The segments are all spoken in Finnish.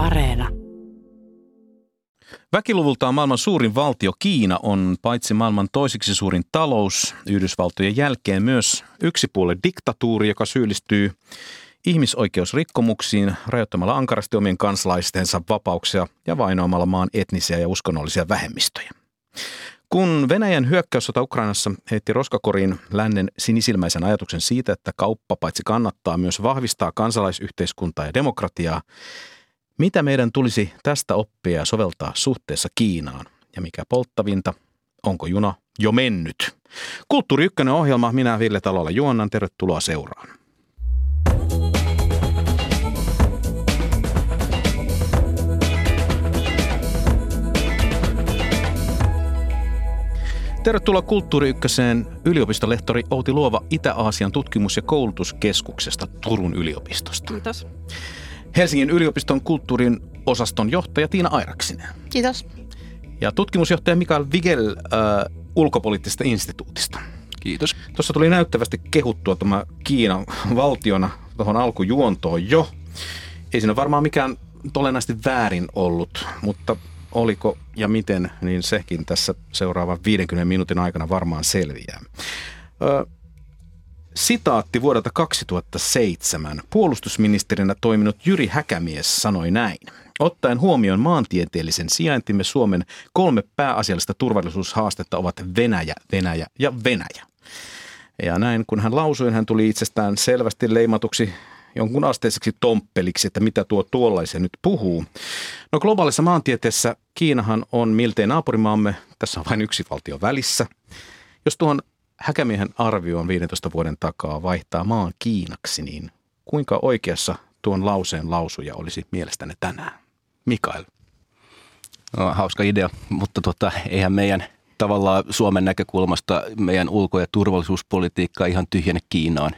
Areena. Väkiluvultaan maailman suurin valtio Kiina on paitsi maailman toisiksi suurin talous Yhdysvaltojen jälkeen myös yksipuolen diktatuuri, joka syyllistyy ihmisoikeusrikkomuksiin rajoittamalla ankarasti omien kansalaistensa vapauksia ja vainoamalla maan etnisiä ja uskonnollisia vähemmistöjä. Kun Venäjän hyökkäyssota Ukrainassa heitti roskakoriin lännen sinisilmäisen ajatuksen siitä, että kauppa paitsi kannattaa myös vahvistaa kansalaisyhteiskuntaa ja demokratiaa, mitä meidän tulisi tästä oppia ja soveltaa suhteessa Kiinaan? Ja mikä polttavinta, onko juna jo mennyt? Kulttuuri Ykkönen ohjelma, minä Ville Talolla juonnan, tervetuloa seuraan. Tervetuloa Kulttuuri Ykköseen yliopistolehtori Outi Luova Itä-Aasian tutkimus- ja koulutuskeskuksesta Turun yliopistosta. Kiitos. Helsingin yliopiston kulttuurin osaston johtaja Tiina Airaksinen. Kiitos. Ja tutkimusjohtaja Mikael Vigel äh, ulkopoliittisesta instituutista. Kiitos. Tuossa tuli näyttävästi kehuttua tämä Kiinan valtiona tuohon alkujuontoon jo. Ei siinä varmaan mikään olennaisesti väärin ollut, mutta oliko ja miten, niin sekin tässä seuraavan 50 minuutin aikana varmaan selviää. Ö, sitaatti vuodelta 2007. Puolustusministerinä toiminut Jyri Häkämies sanoi näin. Ottaen huomioon maantieteellisen sijaintimme Suomen kolme pääasiallista turvallisuushaastetta ovat Venäjä, Venäjä ja Venäjä. Ja näin kun hän lausui, hän tuli itsestään selvästi leimatuksi jonkun asteiseksi tomppeliksi, että mitä tuo tuollaisen nyt puhuu. No globaalissa maantieteessä Kiinahan on miltei naapurimaamme, tässä on vain yksi valtio välissä. Jos tuon Häkämiehen arvioon 15 vuoden takaa vaihtaa maan Kiinaksi, niin kuinka oikeassa tuon lauseen lausuja olisi mielestäni tänään? Mikael. No, hauska idea, mutta tota, eihän meidän tavallaan Suomen näkökulmasta meidän ulko- ja turvallisuuspolitiikka ihan tyhjene Kiinaan.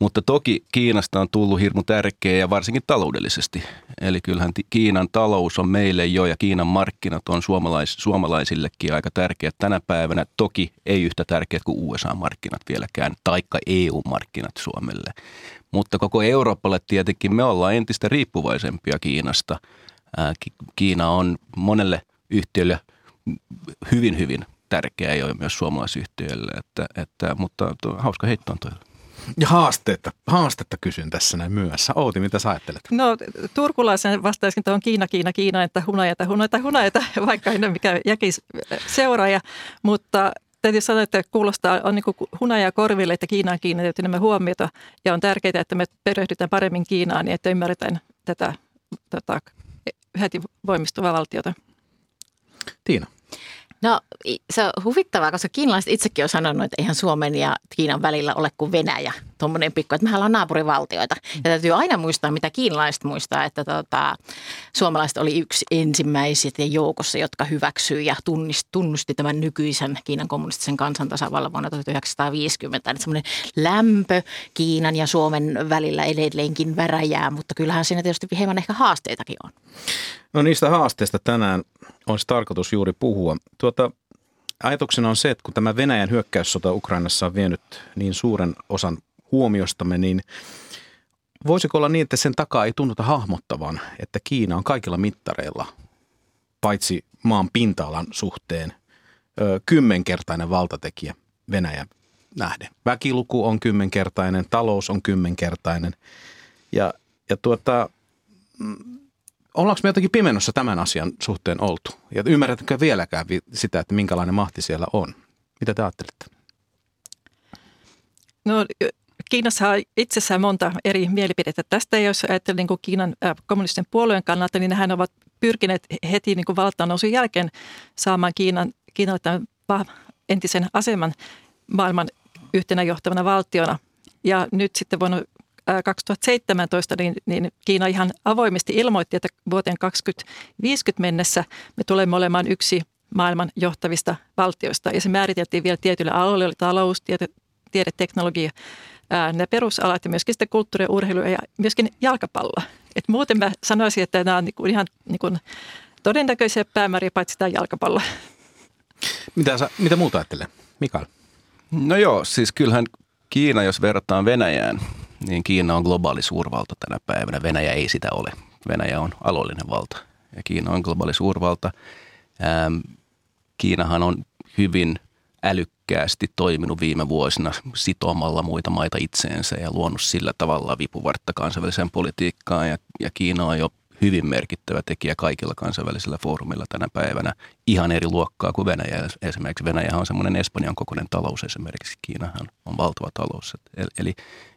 Mutta toki Kiinasta on tullut hirmu tärkeä ja varsinkin taloudellisesti. Eli kyllähän Kiinan talous on meille jo ja Kiinan markkinat on suomalais, suomalaisillekin aika tärkeät tänä päivänä. Toki ei yhtä tärkeät kuin USA-markkinat vieläkään, taikka EU-markkinat Suomelle. Mutta koko Euroopalle tietenkin me ollaan entistä riippuvaisempia Kiinasta. Kiina on monelle yhtiölle hyvin, hyvin tärkeä jo myös suomalaisyhtiöille, että, että, mutta hauska heitto on toille. Ja haasteetta, haastetta kysyn tässä näin myös. Outi, mitä sä ajattelet? No turkulaisen vastaisin tuohon Kiina, Kiina, Kiina, että hunajata, hunajata, hunajata, vaikka en ole mikään jäkis seuraaja, mutta täytyy sanoa, että kuulostaa on niin hunaja korville, että Kiinaan kiinnitetty enemmän huomiota ja on tärkeää, että me perehdytään paremmin Kiinaan niin, että ymmärretään tätä tota, heti voimistuvaa valtiota. Tiina. No se on huvittavaa, koska kiinalaiset itsekin on sanonut, että eihän Suomen ja Kiinan välillä ole kuin Venäjä. Tuommoinen pikku, että mehän ollaan naapurivaltioita. Ja täytyy aina muistaa, mitä kiinalaiset muistaa, että tota, suomalaiset oli yksi ensimmäiset ja joukossa, jotka hyväksyi ja tunnisti, tunnusti tämän nykyisen Kiinan kommunistisen kansantasavallan vuonna 1950. Että semmoinen lämpö Kiinan ja Suomen välillä edelleenkin väräjää, mutta kyllähän siinä tietysti hieman ehkä haasteitakin on. No niistä haasteista tänään olisi tarkoitus juuri puhua. Tuota, ajatuksena on se, että kun tämä Venäjän hyökkäyssota Ukrainassa on vienyt niin suuren osan huomiostamme, niin voisiko olla niin, että sen takaa ei tunnuta hahmottavan, että Kiina on kaikilla mittareilla, paitsi maan pinta-alan suhteen, kymmenkertainen valtatekijä Venäjän nähden. Väkiluku on kymmenkertainen, talous on kymmenkertainen ja, ja tuota, ollaanko me jotenkin pimennossa tämän asian suhteen oltu? Ja ymmärrätkö vieläkään sitä, että minkälainen mahti siellä on? Mitä te ajattelette? No Kiinassa on itsessään monta eri mielipidettä tästä. Ja jos ajattelee niin kuin Kiinan äh, kommunistisen puolueen kannalta, niin nehän ovat pyrkineet heti niin kuin valtaannousun jälkeen saamaan Kiinan, Kiinalle tämän entisen aseman maailman yhtenä johtavana valtiona. Ja nyt sitten vuonna 2017 niin, niin Kiina ihan avoimesti ilmoitti, että vuoteen 2050 mennessä me tulemme olemaan yksi maailman johtavista valtioista. Ja se määriteltiin vielä tietyille aloille, oli talous, tiede, tiede teknologia, ää, ne perusalat ja myöskin sitten kulttuuri ja urheilu ja myöskin jalkapallo. Et muuten mä sanoisin, että nämä on niinku ihan niinku todennäköisiä päämääriä, paitsi tämä jalkapallo. Mitä, sä, mitä muuta ajattelee? Mikael? No joo, siis kyllähän Kiina, jos verrataan Venäjään, niin Kiina on globaali suurvalta tänä päivänä. Venäjä ei sitä ole. Venäjä on aloillinen valta ja Kiina on globaali suurvalta. Ähm, Kiinahan on hyvin älykkäästi toiminut viime vuosina sitomalla muita maita itseensä ja luonut sillä tavalla vipuvartta kansainväliseen politiikkaan. Ja, ja Kiina on jo hyvin merkittävä tekijä kaikilla kansainvälisillä foorumilla tänä päivänä. Ihan eri luokkaa kuin Venäjä. Esimerkiksi Venäjä on semmoinen Espanjan kokoinen talous esimerkiksi. Kiinahan on valtava talous. Eli,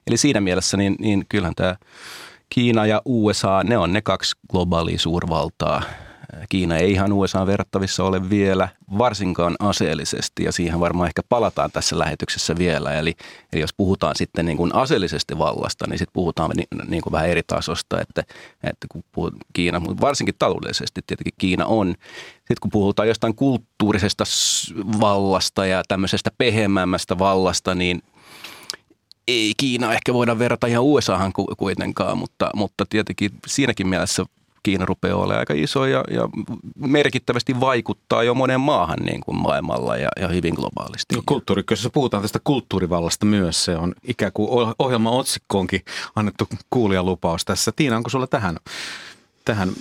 eli siinä mielessä niin, niin kyllähän tämä Kiina ja USA, ne on ne kaksi globaalia suurvaltaa – Kiina ei ihan USA verrattavissa ole vielä, varsinkaan aseellisesti, ja siihen varmaan ehkä palataan tässä lähetyksessä vielä. Eli, eli jos puhutaan sitten niin kuin aseellisesti vallasta, niin sitten puhutaan niin, niin kuin vähän eri tasosta, että, että kun puhut Kiina, mutta varsinkin taloudellisesti tietenkin Kiina on. Sitten kun puhutaan jostain kulttuurisesta vallasta ja tämmöisestä pehemmämmästä vallasta, niin ei Kiina ehkä voida verrata ihan USAhan kuitenkaan, mutta, mutta tietenkin siinäkin mielessä Kiina rupeaa olemaan aika iso ja, ja merkittävästi vaikuttaa jo monen maahan niin kuin maailmalla ja, ja hyvin globaalisti. No, kulttuurikössä puhutaan tästä kulttuurivallasta myös. Se on ikään kuin ohjelman otsikkoonkin annettu kuulijalupaus tässä. Tiina, onko sulla tähän, tähän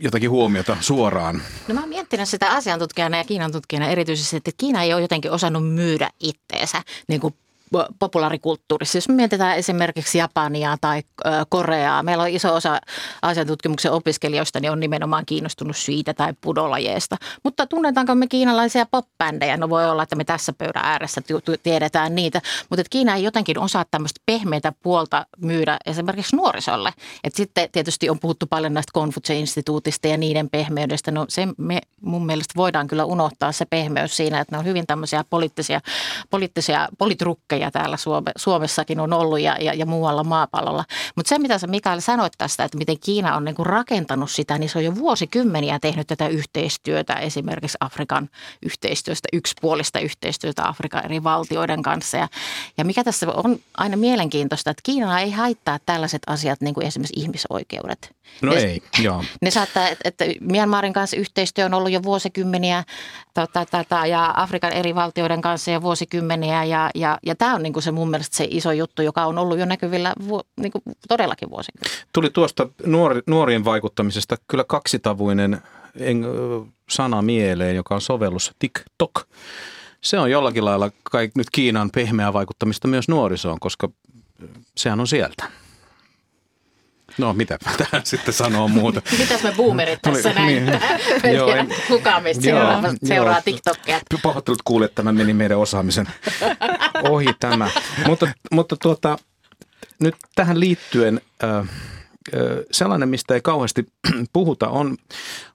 jotakin huomiota suoraan? No mä oon miettinyt sitä asiantutkijana ja Kiinan tutkijana erityisesti, että Kiina ei ole jotenkin osannut myydä itteensä niin kuin populaarikulttuurissa. Jos me mietitään esimerkiksi Japania tai Koreaa, meillä on iso osa asiantutkimuksen opiskelijoista, niin on nimenomaan kiinnostunut siitä tai pudolajeesta. Mutta tunnetaanko me kiinalaisia pop-bändejä? No voi olla, että me tässä pöydän ääressä tiedetään niitä, mutta että Kiina ei jotenkin osaa tämmöistä pehmeitä puolta myydä esimerkiksi nuorisolle. Et sitten tietysti on puhuttu paljon näistä Konfutse-instituutista ja niiden pehmeydestä. No se me mun mielestä voidaan kyllä unohtaa se pehmeys siinä, että ne on hyvin tämmöisiä poliittisia, poliittisia politrukkeja ja täällä Suome, Suomessakin on ollut ja, ja, ja muualla maapallolla. Mutta se, mitä sä Mikael sanoit tästä, että miten Kiina on niin kuin rakentanut sitä, niin se on jo vuosikymmeniä tehnyt tätä yhteistyötä, esimerkiksi Afrikan yhteistyöstä, yksipuolista yhteistyötä Afrikan eri valtioiden kanssa. Ja, ja mikä tässä on aina mielenkiintoista, että Kiina ei haittaa tällaiset asiat, niin kuin esimerkiksi ihmisoikeudet. No ne, ei, joo. Ne saattaa, että, että Myanmarin kanssa yhteistyö on ollut jo vuosikymmeniä tota, tota, ja Afrikan eri valtioiden kanssa jo vuosikymmeniä ja, ja, ja tämä on niin kuin se mun mielestä se iso juttu, joka on ollut jo näkyvillä vu, niin kuin todellakin vuosikymmeniä. Tuli tuosta nuori, nuorien vaikuttamisesta kyllä kaksitavuinen sana mieleen, joka on sovellus TikTok. Se on jollakin lailla kai nyt Kiinan pehmeää vaikuttamista myös nuorisoon, koska sehän on sieltä. No mitä tähän sitten sanoo muuta. Mitäs me boomerit tässä näin? Niin. joo, en, Kuka meistä seuraa, seuraa TikTokia? Pahoittelut kuulee, että tämä meni meidän osaamisen ohi tämä. Mutta, mutta tuota, nyt tähän liittyen äh, sellainen, mistä ei kauheasti puhuta, on,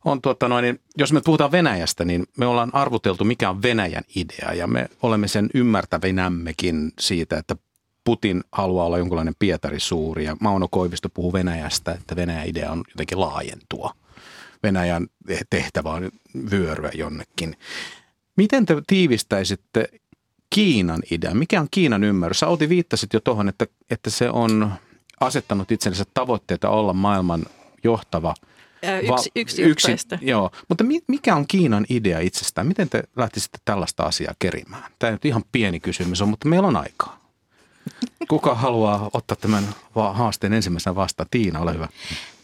on tuota noin, niin jos me puhutaan Venäjästä, niin me ollaan arvuteltu, mikä on Venäjän idea, ja me olemme sen ymmärtävinämmekin siitä, että Putin haluaa olla jonkinlainen Pietari suuri ja Mauno Koivisto puhuu Venäjästä, että Venäjän idea on jotenkin laajentua. Venäjän tehtävä on vyöryä jonnekin. Miten te tiivistäisitte Kiinan idean? Mikä on Kiinan ymmärrys? Sä Outi viittasit jo tuohon, että, että se on asettanut itsensä tavoitteita olla maailman johtava – Yksi, yksi, yksi joo, mutta mikä on Kiinan idea itsestään? Miten te lähtisitte tällaista asiaa kerimään? Tämä nyt ihan pieni kysymys on, mutta meillä on aikaa. Kuka haluaa ottaa tämän haasteen ensimmäisenä vastaan? Tiina, ole hyvä.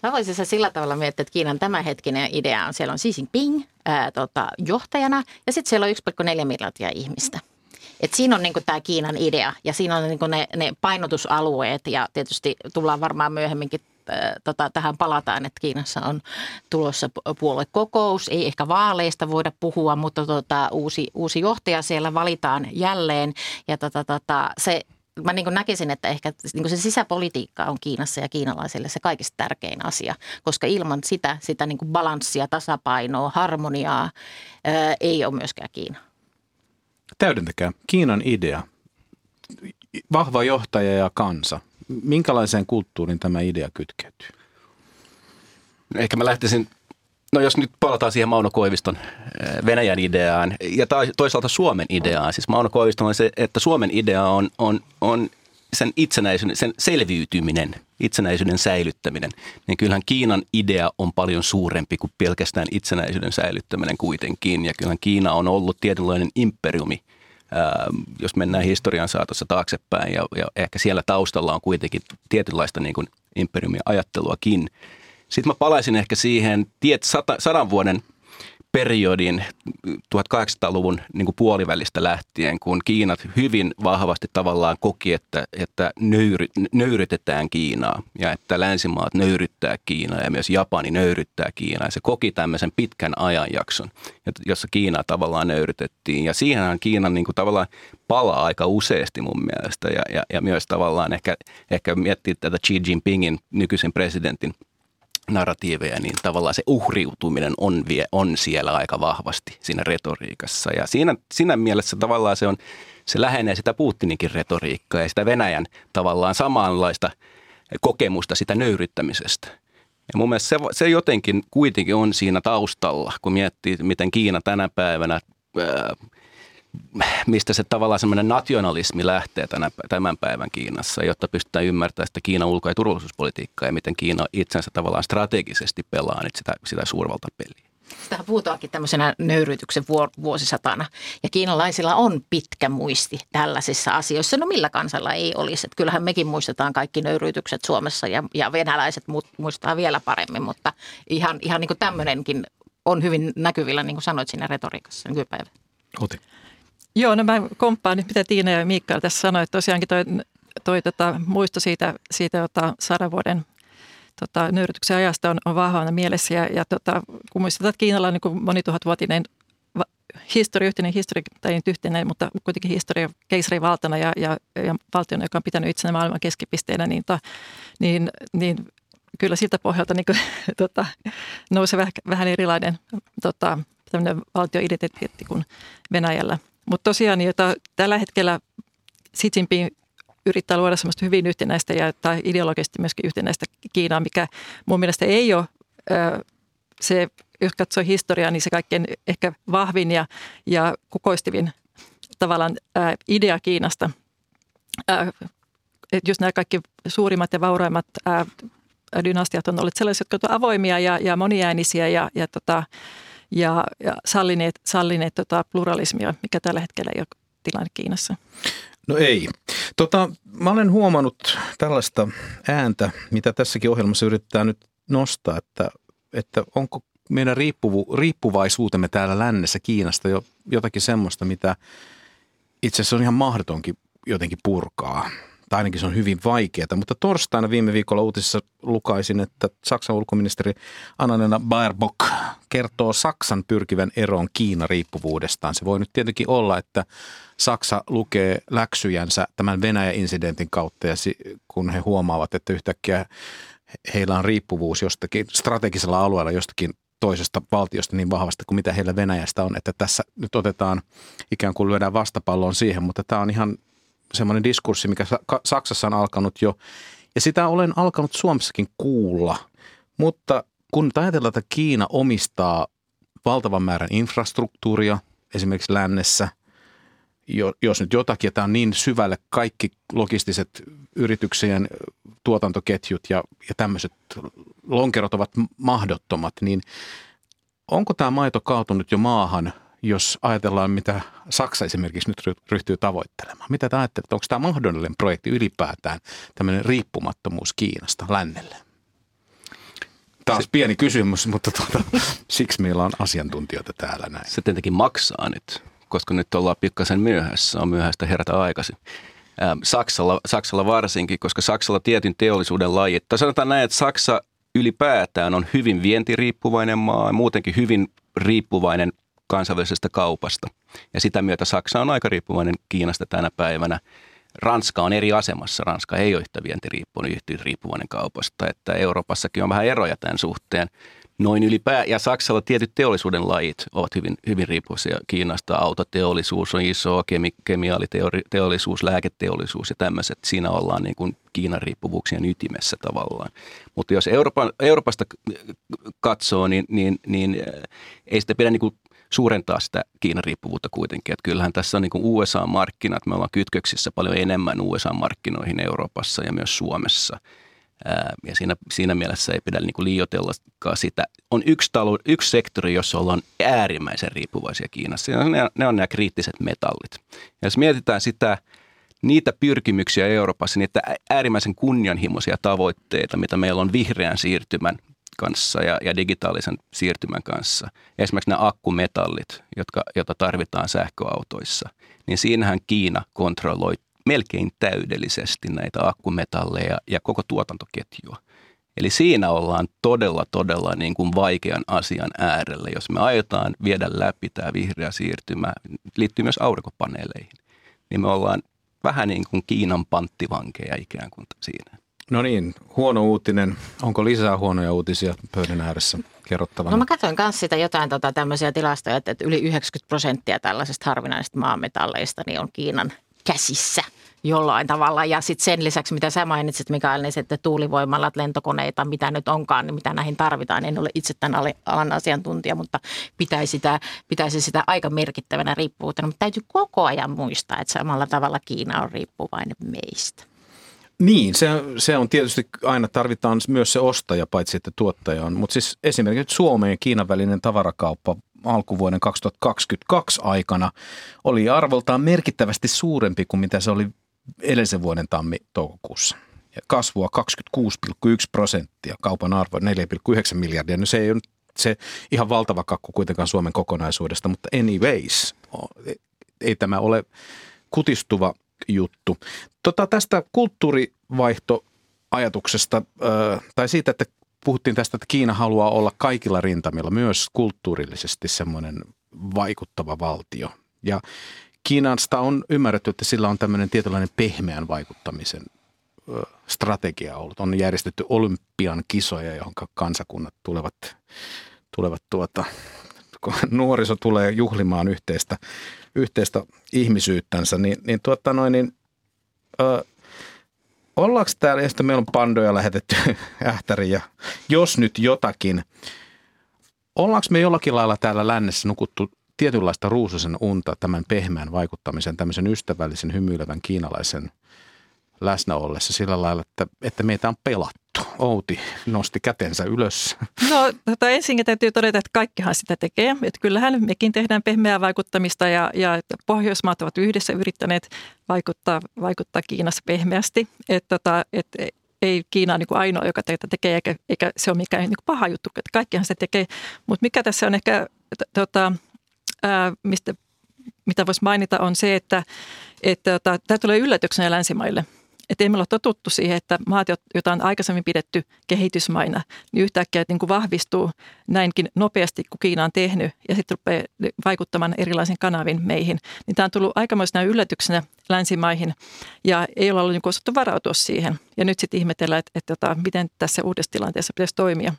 Mä voisin se sillä tavalla miettiä, että Kiinan tämänhetkinen idea on, siellä on Xi Jinping ää, tota, johtajana ja sitten siellä on 1,4 miljardia ihmistä. Et siinä on niinku tämä Kiinan idea ja siinä on niinku ne, ne painotusalueet ja tietysti tullaan varmaan myöhemminkin tota, tähän palataan, että Kiinassa on tulossa puoluekokous. Ei ehkä vaaleista voida puhua, mutta tota, uusi, uusi johtaja siellä valitaan jälleen. Ja tota, tota, se mä niin näkisin, että ehkä niin se sisäpolitiikka on Kiinassa ja kiinalaisille se kaikista tärkein asia, koska ilman sitä, sitä niin balanssia, tasapainoa, harmoniaa ää, ei ole myöskään Kiina. Täydentäkää. Kiinan idea. Vahva johtaja ja kansa. Minkälaiseen kulttuuriin tämä idea kytkeytyy? Ehkä mä lähtisin No jos nyt palataan siihen Mauno Koiviston eh, Venäjän ideaan ja toisaalta Suomen ideaan. Siis Mauno Koiviston on se, että Suomen idea on, on, on sen itsenäisyyden, sen selviytyminen, itsenäisyyden säilyttäminen, niin kyllähän Kiinan idea on paljon suurempi kuin pelkästään itsenäisyyden säilyttäminen kuitenkin. Ja kyllähän Kiina on ollut tietynlainen imperiumi, jos mennään historian saatossa taaksepäin. Ja, ja ehkä siellä taustalla on kuitenkin tietynlaista niin kuin imperiumin ajatteluakin. Sitten mä palaisin ehkä siihen tiet sata, sadan vuoden periodin 1800-luvun niin puolivälistä lähtien, kun Kiinat hyvin vahvasti tavallaan koki, että, että nöyry, nöyrytetään Kiinaa ja että länsimaat nöyryttää Kiinaa ja myös Japani nöyryttää Kiinaa. Ja se koki tämmöisen pitkän ajanjakson, jossa Kiinaa tavallaan nöyrytettiin. Ja siihenhän Kiinan niin kuin tavallaan palaa aika useasti mun mielestä ja, ja, ja myös tavallaan ehkä, ehkä miettii tätä Xi Jinpingin nykyisen presidentin – narratiiveja, niin tavallaan se uhriutuminen on, vie, on siellä aika vahvasti siinä retoriikassa. Ja siinä, siinä mielessä tavallaan se, on, se lähenee sitä Putininkin retoriikkaa ja sitä Venäjän tavallaan samanlaista kokemusta sitä nöyryttämisestä. Ja mun mielestä se, se jotenkin kuitenkin on siinä taustalla, kun miettii, miten Kiina tänä päivänä ää, mistä se tavallaan semmoinen nationalismi lähtee tänä, tämän päivän Kiinassa, jotta pystytään ymmärtämään sitä Kiinan ulko- ja turvallisuuspolitiikkaa ja miten Kiina itsensä tavallaan strategisesti pelaa nyt sitä, sitä suurvaltapeliä. Tähän puhutaankin tämmöisenä nöyrytyksen vuosisatana. Ja kiinalaisilla on pitkä muisti tällaisissa asioissa. No millä kansalla ei olisi? Että kyllähän mekin muistetaan kaikki nöyrytykset Suomessa ja, ja venäläiset muistaa vielä paremmin. Mutta ihan, ihan niin kuin tämmöinenkin on hyvin näkyvillä, niin kuin sanoit siinä retoriikassa nykypäivänä. Oti. Joo, no mä komppaan nyt, mitä Tiina ja Miikka tässä sanoivat. Tosiaankin toi, toi tota, muisto siitä, siitä tota, sadan vuoden tota, nöyrytyksen ajasta on, on vahvana mielessä. Ja, ja tota, kun muistetaan, että Kiinalla on niin monituhatvuotinen historia, yhteinen historia, tai nyt yhteinen, mutta kuitenkin historia keisarivaltana ja, ja, ja valtiona, joka on pitänyt itsenä maailman keskipisteenä, niin, to, niin, niin kyllä siltä pohjalta niin kuin, tota, nousee vähän, vähän erilainen tota, valtioidentiteetti kuin Venäjällä. Mutta tosiaan, jota tällä hetkellä Xi Jinping yrittää luoda semmoista hyvin yhtenäistä ja tai ideologisesti myöskin yhtenäistä Kiinaa, mikä mun mielestä ei ole se, jos katsoo historiaa, niin se kaikkein ehkä vahvin ja, ja kukoistivin tavallaan ää, idea Kiinasta. Ää, just nämä kaikki suurimmat ja vauraimmat ää, dynastiat on olleet sellaisia, jotka ovat avoimia ja, ja moniäänisiä ja, ja tota, ja, ja sallineet, sallineet tota pluralismia, mikä tällä hetkellä ei ole tilanne Kiinassa. No ei. Tota, mä olen huomannut tällaista ääntä, mitä tässäkin ohjelmassa yritetään nyt nostaa, että, että onko meidän riippuvu, riippuvaisuutemme täällä lännessä Kiinasta jo jotakin semmoista, mitä itse asiassa on ihan mahdotonkin jotenkin purkaa tai ainakin se on hyvin vaikeaa. Mutta torstaina viime viikolla uutisissa lukaisin, että Saksan ulkoministeri Annalena Baerbock kertoo Saksan pyrkivän eroon Kiina-riippuvuudestaan. Se voi nyt tietenkin olla, että Saksa lukee läksyjänsä tämän Venäjä-incidentin kautta ja kun he huomaavat, että yhtäkkiä heillä on riippuvuus jostakin strategisella alueella jostakin toisesta valtiosta niin vahvasti kuin mitä heillä Venäjästä on, että tässä nyt otetaan ikään kuin lyödään vastapalloon siihen, mutta tämä on ihan semmoinen diskurssi, mikä Saksassa on alkanut jo, ja sitä olen alkanut Suomessakin kuulla. Mutta kun ajatellaan, että Kiina omistaa valtavan määrän infrastruktuuria, esimerkiksi lännessä, jos nyt jotakin, tämä on niin syvälle kaikki logistiset yrityksien tuotantoketjut ja, ja tämmöiset lonkerot ovat mahdottomat, niin onko tämä maito kaatunut jo maahan – jos ajatellaan, mitä Saksa esimerkiksi nyt ryhtyy tavoittelemaan. Mitä te ajattelette, onko tämä mahdollinen projekti ylipäätään, tämmöinen riippumattomuus Kiinasta lännelle? Taas se, pieni kysymys, mutta tuota, siksi meillä on asiantuntijoita täällä näin. Se tietenkin maksaa nyt, koska nyt ollaan pikkasen myöhässä, on myöhäistä herätä aikaisin. Saksalla, Saksalla varsinkin, koska Saksalla tietyn teollisuuden lajit, tai sanotaan näin, että Saksa ylipäätään on hyvin vientiriippuvainen maa, muutenkin hyvin riippuvainen kansainvälisestä kaupasta. Ja sitä myötä Saksa on aika riippuvainen Kiinasta tänä päivänä. Ranska on eri asemassa. Ranska ei ole yhtä vientiriippuvainen, yhtä riippuvainen kaupasta. Että Euroopassakin on vähän eroja tämän suhteen. Noin ylipää, ja Saksalla tietyt teollisuuden lajit ovat hyvin, hyvin riippuvaisia Kiinasta. Autoteollisuus on iso, kemi, kemiaaliteollisuus, lääketeollisuus ja tämmöiset. Siinä ollaan niin kuin Kiinan riippuvuuksien ytimessä tavallaan. Mutta jos Euroopan, Euroopasta katsoo, niin, niin, niin ei sitä pidä niin kuin suurentaa sitä Kiinan riippuvuutta kuitenkin. Että kyllähän tässä on niin USA-markkinat, me ollaan kytköksissä paljon enemmän USA-markkinoihin Euroopassa ja myös Suomessa. Ja siinä, siinä mielessä ei pidä niin liioitella sitä. On yksi, talo, yksi sektori, jossa ollaan äärimmäisen riippuvaisia Kiinassa. Ja ne, ne on nämä kriittiset metallit. Ja jos mietitään sitä, niitä pyrkimyksiä Euroopassa, niitä äärimmäisen kunnianhimoisia tavoitteita, mitä meillä on vihreän siirtymän kanssa ja, ja digitaalisen siirtymän kanssa. Esimerkiksi nämä akkumetallit, jotka, joita tarvitaan sähköautoissa, niin siinähän Kiina kontrolloi melkein täydellisesti näitä akkumetalleja ja koko tuotantoketjua. Eli siinä ollaan todella, todella niin kuin vaikean asian äärellä, jos me aiotaan viedä läpi tämä vihreä siirtymä, liittyy myös aurinkopaneeleihin, niin me ollaan vähän niin kuin Kiinan panttivankeja ikään kuin siinä. No niin, huono uutinen. Onko lisää huonoja uutisia pöydän ääressä kerrottavana? No mä katsoin myös sitä jotain tota, tämmöisiä tilastoja, että, että yli 90 prosenttia tällaisista harvinaisista maametalleista niin on Kiinan käsissä – jollain tavalla. Ja sitten sen lisäksi, mitä sä mainitsit Mikael, niin sitten tuulivoimalat, lentokoneita, mitä nyt onkaan, niin mitä näihin tarvitaan. En ole itse tämän alan asiantuntija, mutta pitäisi sitä, pitäisi sitä aika merkittävänä riippuvuutena. Mutta täytyy koko ajan muistaa, että samalla tavalla Kiina on riippuvainen meistä. Niin, se, se on tietysti aina tarvitaan myös se ostaja, paitsi että tuottaja on. Mutta siis esimerkiksi Suomen ja Kiinan välinen tavarakauppa alkuvuoden 2022 aikana oli arvoltaan merkittävästi suurempi kuin mitä se oli edellisen vuoden tammi-toukokuussa. Ja kasvua 26,1 prosenttia, kaupan arvo 4,9 miljardia. No se ei ole se ihan valtava kakku kuitenkaan Suomen kokonaisuudesta, mutta anyways, ei tämä ole kutistuva juttu. Tota, tästä kulttuurivaihtoajatuksesta tai siitä, että puhuttiin tästä, että Kiina haluaa olla kaikilla rintamilla, myös kulttuurillisesti semmoinen vaikuttava valtio. Ja Kiinasta on ymmärretty, että sillä on tämmöinen tietynlainen pehmeän vaikuttamisen strategia ollut. On järjestetty olympian kisoja, johon kansakunnat tulevat, tulevat tuota, kun nuoriso tulee juhlimaan yhteistä, yhteistä ihmisyyttänsä, niin, niin, tuota noin, niin ö, ollaanko täällä, ja meillä on pandoja lähetetty ähtäriin, ja jos nyt jotakin, ollaanko me jollakin lailla täällä lännessä nukuttu tietynlaista ruususen unta tämän pehmeän vaikuttamisen, tämmöisen ystävällisen, hymyilevän kiinalaisen läsnä ollessa sillä lailla, että, että meitä on pelattu. Outi nosti kätensä ylös. No tota, ensin täytyy todeta, että kaikkihan sitä tekee. Että kyllähän mekin tehdään pehmeää vaikuttamista ja, ja Pohjoismaat ovat yhdessä yrittäneet vaikuttaa, vaikuttaa Kiinassa pehmeästi. Että tota, et, ei Kiina ole niin ainoa, joka tätä tekee, eikä, eikä se ole mikään niin paha juttu. Että kaikkihan se tekee. Mutta mikä tässä on ehkä tota, ää, mistä, mitä voisi mainita, on se, että, että että tämä tulee yllätyksenä länsimaille. Että emme ole totuttu siihen, että maat, joita on aikaisemmin pidetty kehitysmaina, niin yhtäkkiä niin kuin vahvistuu näinkin nopeasti kuin Kiina on tehnyt ja sitten rupeaa vaikuttamaan erilaisiin kanavin meihin. Niin tämä on tullut aikamoisena yllätyksenä länsimaihin ja ei ole ollut niin osattu varautua siihen. Ja nyt sitten ihmetellään, että, että, että miten tässä uudessa tilanteessa pitäisi toimia.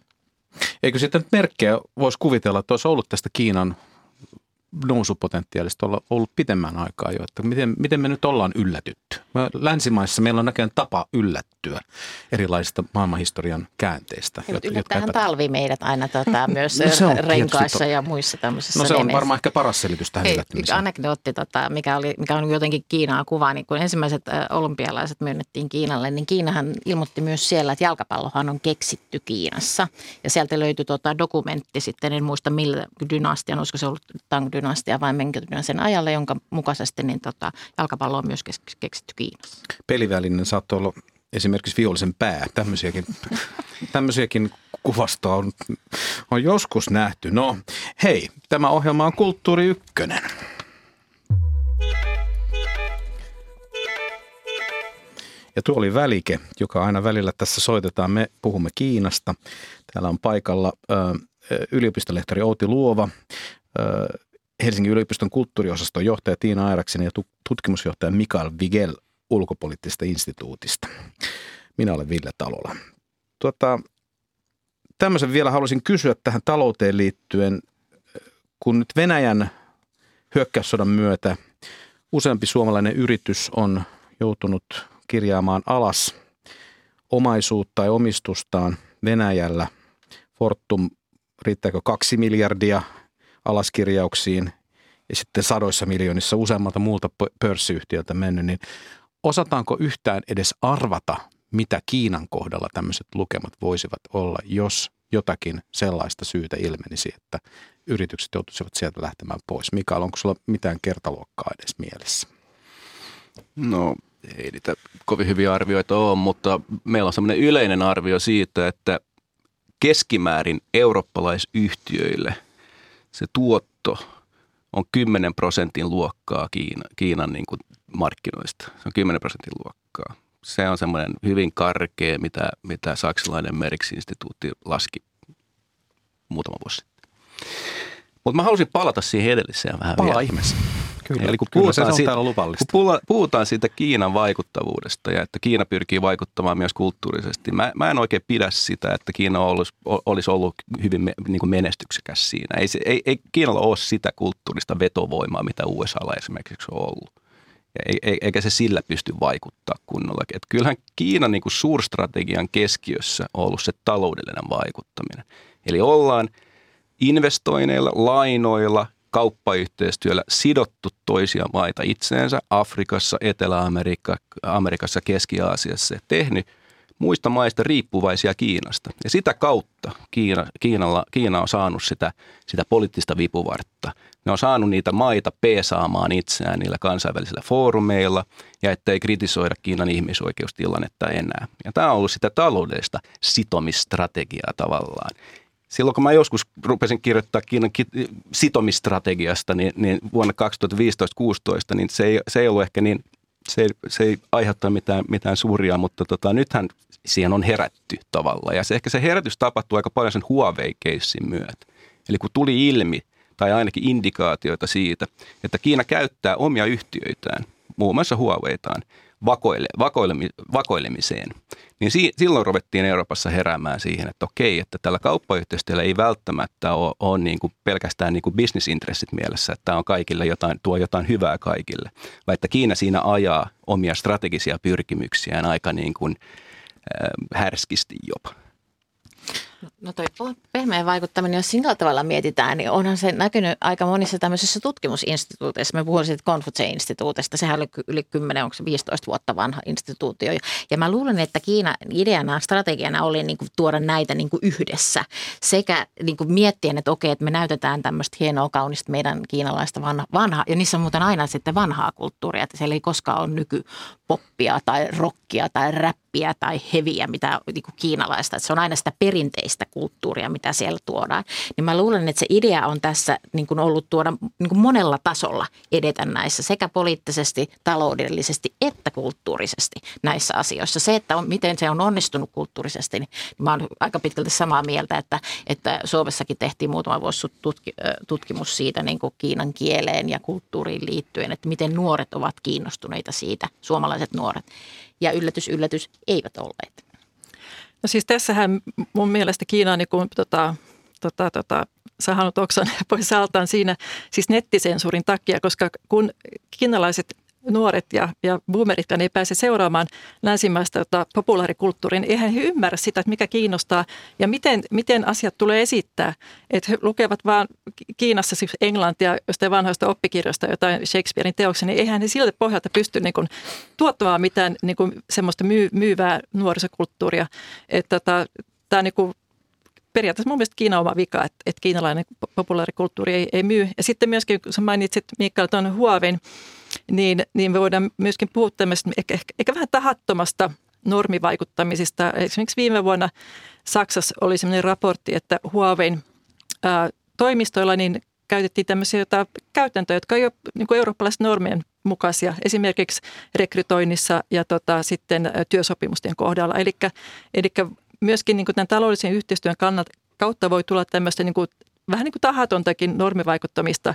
Eikö sitten merkkejä voisi kuvitella, että olisi ollut tästä Kiinan nousupotentiaalista olla ollut pitemmän aikaa jo, että miten, miten me nyt ollaan yllätytty. Länsimaissa meillä on näköjään tapa yllättyä erilaisista maailmanhistorian käänteistä. Niin, yllättähän talvi meidät aina tota, myös no, renkaissa ja muissa tämmöisissä No se on veneissä. varmaan ehkä paras selitys tähän yllättymiseen. Anekdootti, tota, mikä, oli, mikä on jotenkin Kiinaa kuva, niin kun ensimmäiset olympialaiset myönnettiin Kiinalle, niin Kiinahan ilmoitti myös siellä, että jalkapallohan on keksitty Kiinassa. Ja sieltä löytyi tota, dokumentti sitten, en muista millä dynastian, olisiko se ollut Tang dynastia vai menkö sen ajalle, jonka mukaisesti niin tota, jalkapallo on myös keksitty Kiinassa. Pelivälinen saattoi olla esimerkiksi vihollisen pää. Tämmöisiäkin, tämmöisiäkin kuvastoa on, on joskus nähty. No hei, tämä ohjelma on Kulttuuri Ykkönen. Ja tuo oli Välike, joka aina välillä tässä soitetaan. Me puhumme Kiinasta. Täällä on paikalla ö, yliopistolehtori Outi Luova, ö, Helsingin yliopiston kulttuuriosaston johtaja Tiina Airaksen ja tutkimusjohtaja Mikael Vigel ulkopoliittisesta instituutista. Minä olen Ville Talola. Tuota, tämmöisen vielä haluaisin kysyä tähän talouteen liittyen. Kun nyt Venäjän hyökkäyssodan myötä useampi suomalainen yritys on joutunut kirjaamaan alas omaisuutta tai omistustaan Venäjällä. Fortum, riittääkö kaksi miljardia alaskirjauksiin ja sitten sadoissa miljoonissa useammalta muulta pörssiyhtiöltä mennyt, niin osataanko yhtään edes arvata, mitä Kiinan kohdalla tämmöiset lukemat voisivat olla, jos jotakin sellaista syytä ilmenisi, että yritykset joutuisivat sieltä lähtemään pois. Mikael, onko sulla mitään kertaluokkaa edes mielessä? No ei niitä kovin hyviä arvioita ole, mutta meillä on semmoinen yleinen arvio siitä, että keskimäärin eurooppalaisyhtiöille se tuotto on 10 prosentin luokkaa Kiina, Kiinan niin kuin markkinoista. Se on 10 prosentin luokkaa. Se on semmoinen hyvin karkea, mitä, mitä saksalainen Meriksi-instituutti laski muutama vuosi sitten. Mutta mä halusin palata siihen edelliseen vähän Palaa vielä. ihmeessä. Kyllä, Eli kun kyllä puhutaan, se on siitä, kun puhutaan siitä Kiinan vaikuttavuudesta ja että Kiina pyrkii vaikuttamaan myös kulttuurisesti, mä, mä en oikein pidä sitä, että Kiina olisi, olisi ollut hyvin me, niin kuin menestyksekäs siinä. Ei, se, ei, ei Kiinalla ole sitä kulttuurista vetovoimaa, mitä USAlla esimerkiksi on ollut. Ja e- eikä se sillä pysty vaikuttaa kunnolla. Et kyllähän Kiinan niin suurstrategian keskiössä on ollut se taloudellinen vaikuttaminen. Eli ollaan investoineilla, lainoilla, kauppayhteistyöllä sidottu toisia maita itseensä Afrikassa, Etelä-Amerikassa, Keski-Aasiassa ja tehnyt muista maista riippuvaisia Kiinasta. Ja sitä kautta Kiina, Kiinalla, Kiina on saanut sitä, sitä poliittista vipuvartta. Ne on saanut niitä maita peesaamaan itseään niillä kansainvälisillä foorumeilla ja ettei kritisoida Kiinan ihmisoikeustilannetta enää. Ja tämä on ollut sitä taloudellista sitomistrategiaa tavallaan silloin kun mä joskus rupesin kirjoittaa Kiinan sitomistrategiasta, niin, niin vuonna 2015-2016, niin se ei, se ei ollut ehkä niin, se ei, se ei aiheuttaa mitään, mitään suuria, mutta tota, nythän siihen on herätty tavallaan. Ja se, ehkä se herätys tapahtuu aika paljon sen Huawei-keissin myötä. Eli kun tuli ilmi, tai ainakin indikaatioita siitä, että Kiina käyttää omia yhtiöitään, muun muassa Huaweitaan, vakoile, vakoilemi, vakoilemiseen, niin si, silloin ruvettiin Euroopassa heräämään siihen, että okei, että tällä kauppayhteistyöllä ei välttämättä ole, ole niin kuin pelkästään niin kuin bisnesintressit mielessä, että tämä on kaikille jotain, tuo jotain hyvää kaikille, vaan että Kiina siinä ajaa omia strategisia pyrkimyksiään aika niin kuin, äh, härskisti jopa. No toi pehmeä vaikuttaminen, jos sillä tavalla mietitään, niin onhan se näkynyt aika monissa tämmöisissä tutkimusinstituuteissa. Me puhun siitä Konfutse-instituutista, sehän oli yli 10, onko 15 vuotta vanha instituutio. Ja mä luulen, että Kiina ideana, strategiana oli niin kuin tuoda näitä niin kuin yhdessä sekä niin kuin miettien, että okei, että me näytetään tämmöistä hienoa, kaunista meidän kiinalaista vanha, ja niissä on muuten aina sitten vanhaa kulttuuria, että siellä ei koskaan ole nykypoppia tai rockia tai räppiä tai heviä, mitä niin kuin kiinalaista, että se on aina sitä perinteistä kulttuuria, mitä siellä tuodaan. Niin mä luulen, että se idea on tässä niin kuin ollut tuoda niin kuin monella tasolla edetä näissä sekä poliittisesti, taloudellisesti että kulttuurisesti näissä asioissa. Se, että on, miten se on onnistunut kulttuurisesti, niin mä oon aika pitkälti samaa mieltä, että, että Suomessakin tehtiin muutama vuosi tutki, tutkimus siitä niin kuin Kiinan kieleen ja kulttuuriin liittyen, että miten nuoret ovat kiinnostuneita siitä, suomalaiset nuoret. Ja yllätys, yllätys, eivät olleet. No siis tässähän mun mielestä Kiina on niin kuin, tota, tota, tota, sahannut oksan pois altaan siinä siis nettisensuurin takia, koska kun kiinalaiset nuoret ja, ja boomerit ei pääse seuraamaan länsimaista tota, populaarikulttuuria, niin eihän he ymmärrä sitä, että mikä kiinnostaa ja miten, miten asiat tulee esittää. Että he lukevat vaan Kiinassa siis englantia jostain vanhoista oppikirjoista jotain Shakespearein teoksia, niin eihän he siltä pohjalta pysty niin tuottamaan mitään niin kuin, semmoista myy, myyvää nuorisokulttuuria. Että tota, tämä niin periaatteessa mun mielestä Kiina on oma vika, että, että kiinalainen populaarikulttuuri ei, ei myy. Ja sitten myöskin, kun sä mainitsit Mikael tuon Huawin, niin, niin me voidaan myöskin puhua tämmöistä ehkä, ehkä, vähän tahattomasta normivaikuttamisesta. Esimerkiksi viime vuonna Saksassa oli sellainen raportti, että Huawei toimistoilla niin käytettiin tämmöisiä jota, käytäntöjä, jotka ei ole niin eurooppalaisten normien mukaisia, esimerkiksi rekrytoinnissa ja tota, sitten työsopimusten kohdalla. Eli myöskin niin tämän taloudellisen yhteistyön kannalta, kautta voi tulla tämmöistä niin kuin vähän niin kuin tahatontakin normivaikuttamista,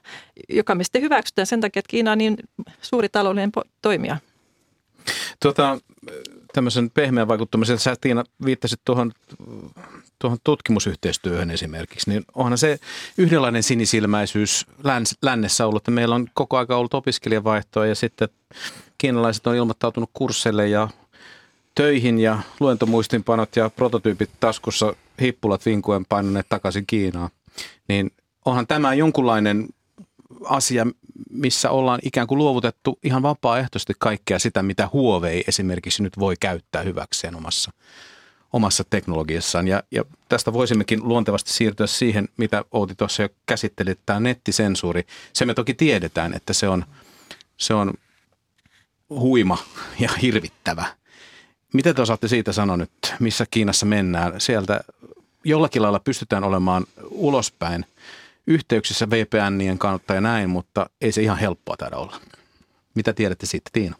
joka me sitten hyväksytään sen takia, että Kiina on niin suuri taloudellinen toimija. Tuota, tämmöisen pehmeän vaikuttamisen, sä Tiina viittasit tuohon, tuohon tutkimusyhteistyöhön esimerkiksi, niin onhan se yhdenlainen sinisilmäisyys läns, lännessä ollut, että meillä on koko aika ollut opiskelijavaihtoa ja sitten kiinalaiset on ilmoittautunut kursseille ja töihin ja luentomuistinpanot ja prototyypit taskussa hippulat vinkuen painaneet takaisin Kiinaan niin onhan tämä jonkunlainen asia, missä ollaan ikään kuin luovutettu ihan vapaaehtoisesti kaikkea sitä, mitä Huawei esimerkiksi nyt voi käyttää hyväkseen omassa, omassa teknologiassaan. Ja, ja tästä voisimmekin luontevasti siirtyä siihen, mitä Outi tuossa jo käsitteli, tämä nettisensuuri. Se me toki tiedetään, että se on, se on huima ja hirvittävä. Mitä te osaatte siitä sanoa nyt, missä Kiinassa mennään? Sieltä jollakin lailla pystytään olemaan ulospäin yhteyksissä VPNien kautta ja näin, mutta ei se ihan helppoa taida olla. Mitä tiedätte siitä, Tiina?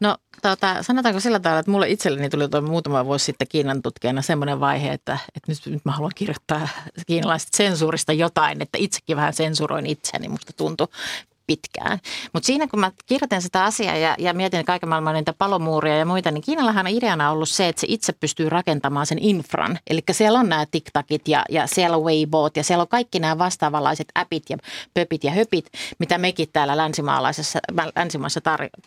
No tota, sanotaanko sillä tavalla, että mulle itselleni tuli tuo muutama vuosi sitten Kiinan tutkijana semmoinen vaihe, että, että nyt, nyt mä haluan kirjoittaa kiinalaisesta sensuurista jotain, että itsekin vähän sensuroin itseäni, musta tuntui pitkään. Mutta siinä kun mä kirjoitin sitä asiaa ja, ja mietin kaiken maailman niitä palomuuria ja muita, niin Kiinallahan on ideana ollut se, että se itse pystyy rakentamaan sen infran. Eli siellä on nämä TikTokit ja, ja siellä on Weiboot ja siellä on kaikki nämä vastaavanlaiset appit ja pöpit ja höpit, mitä mekin täällä länsimaalaisessa, länsimaissa tar-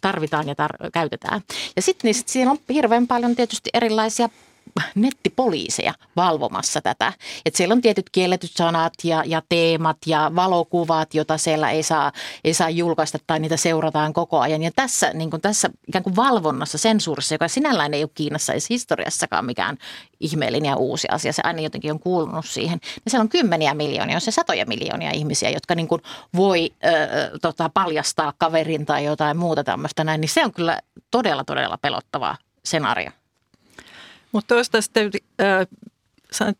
tarvitaan ja tar- käytetään. Ja sitten niin sit siellä on hirveän paljon tietysti erilaisia nettipoliiseja valvomassa tätä. Että siellä on tietyt kielletyt sanat ja, ja teemat ja valokuvat, joita siellä ei saa, ei saa julkaista tai niitä seurataan koko ajan. Ja tässä, niin kuin tässä ikään kuin valvonnassa, sensuurissa, joka sinällään ei ole Kiinassa edes historiassakaan mikään ihmeellinen ja uusi asia, se aina jotenkin on kuulunut siihen. Ja siellä on kymmeniä miljoonia, on se satoja miljoonia ihmisiä, jotka niin kuin voi ö, tota, paljastaa kaverin tai jotain muuta tämmöistä näin, niin se on kyllä todella, todella pelottava skenaario. Mutta toisaalta äh,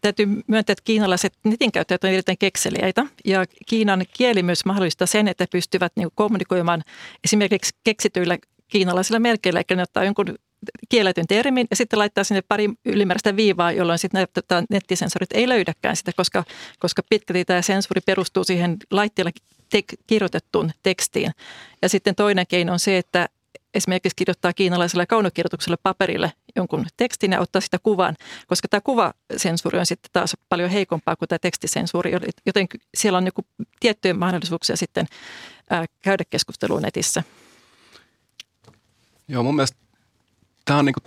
täytyy myöntää, että kiinalaiset netin käyttäjät ovat erittäin kekseliäitä ja Kiinan kieli myös mahdollistaa sen, että pystyvät niin kommunikoimaan esimerkiksi keksityillä kiinalaisilla merkeillä, eli ne ottaa jonkun kielletyn termin ja sitten laittaa sinne pari ylimääräistä viivaa, jolloin sitten tota, nettisensorit ei löydäkään sitä, koska, koska pitkälti tämä sensori perustuu siihen laitteella te- kirjoitettuun tekstiin. Ja sitten toinen keino on se, että esimerkiksi kirjoittaa kiinalaiselle kaunokirjoitukselle paperille jonkun tekstin ja ottaa sitä kuvan, koska tämä kuvasensuuri on sitten taas paljon heikompaa kuin tämä tekstisensuuri, joten siellä on joku tiettyjä mahdollisuuksia sitten käydä keskustelua netissä. Joo, mun mielestä tämä on niinku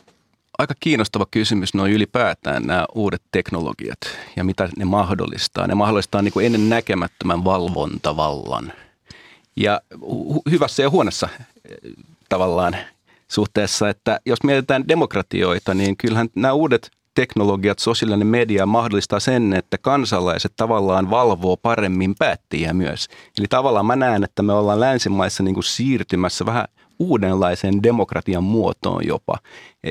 aika kiinnostava kysymys noin ylipäätään nämä uudet teknologiat ja mitä ne mahdollistaa. Ne mahdollistaa niin ennen näkemättömän valvontavallan. Ja hyvässä ja huonossa tavallaan suhteessa, että jos mietitään demokratioita, niin kyllähän nämä uudet teknologiat, sosiaalinen media mahdollistaa sen, että kansalaiset tavallaan valvoo paremmin päättiä myös. Eli tavallaan mä näen, että me ollaan länsimaissa niin kuin siirtymässä vähän uudenlaiseen demokratian muotoon jopa,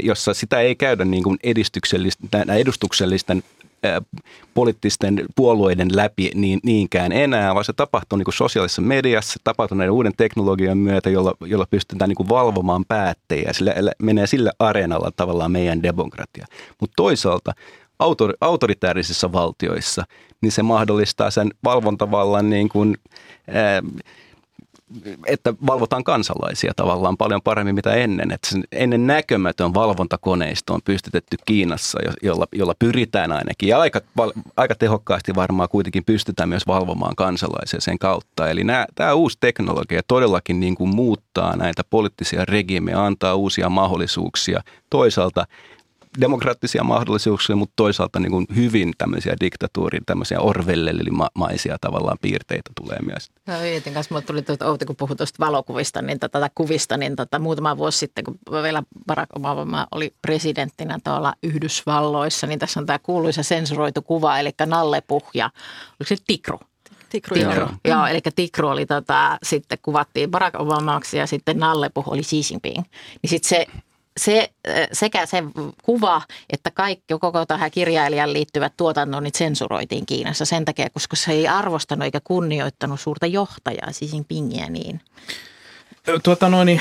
jossa sitä ei käydä niin kuin edistyksellisten, edustuksellisten poliittisten puolueiden läpi niin, niinkään enää, vaan se tapahtuu niin kuin sosiaalisessa mediassa, tapahtuu näiden uuden teknologian myötä, jolla, jolla pystytään niin kuin valvomaan päättäjiä. Sillä menee sillä areenalla tavallaan meidän demokratia. Mutta toisaalta autor, autoritäärisissa valtioissa, niin se mahdollistaa sen valvontavallan niin kuin, ää, että valvotaan kansalaisia tavallaan paljon paremmin mitä ennen. Että sen ennen näkömätön valvontakoneisto on pystytetty Kiinassa, jolla, jolla pyritään ainakin ja aika, aika tehokkaasti varmaan kuitenkin pystytään myös valvomaan kansalaisia sen kautta. Eli nämä, tämä uusi teknologia todellakin niin kuin muuttaa näitä poliittisia regiimejä, antaa uusia mahdollisuuksia. Toisaalta demokraattisia mahdollisuuksia, mutta toisaalta niin kuin hyvin tämmöisiä diktatuurin, tämmöisiä orwellilimaisia tavallaan piirteitä tulee myös. No Ietin kanssa mulle tuli tuota, Outi, kun puhui tuosta valokuvista niin tätä kuvista, niin tota, muutama vuosi sitten, kun vielä Barack Obama oli presidenttinä tuolla Yhdysvalloissa, niin tässä on tämä kuuluisa sensuroitu kuva, eli Nallepuh ja oliko se Tikru? Tikru, Tikru. Joo. joo, eli Tikru oli tota, sitten kuvattiin Barack Obamaksi ja sitten Nallepuh oli Xi Jinping. Niin sitten se se, sekä se kuva että kaikki koko tähän kirjailijan liittyvät tuotannot sensuroitiin Kiinassa sen takia, koska se ei arvostanut eikä kunnioittanut suurta johtajaa, Xi Jinpingiä niin. Tuota noin, niin,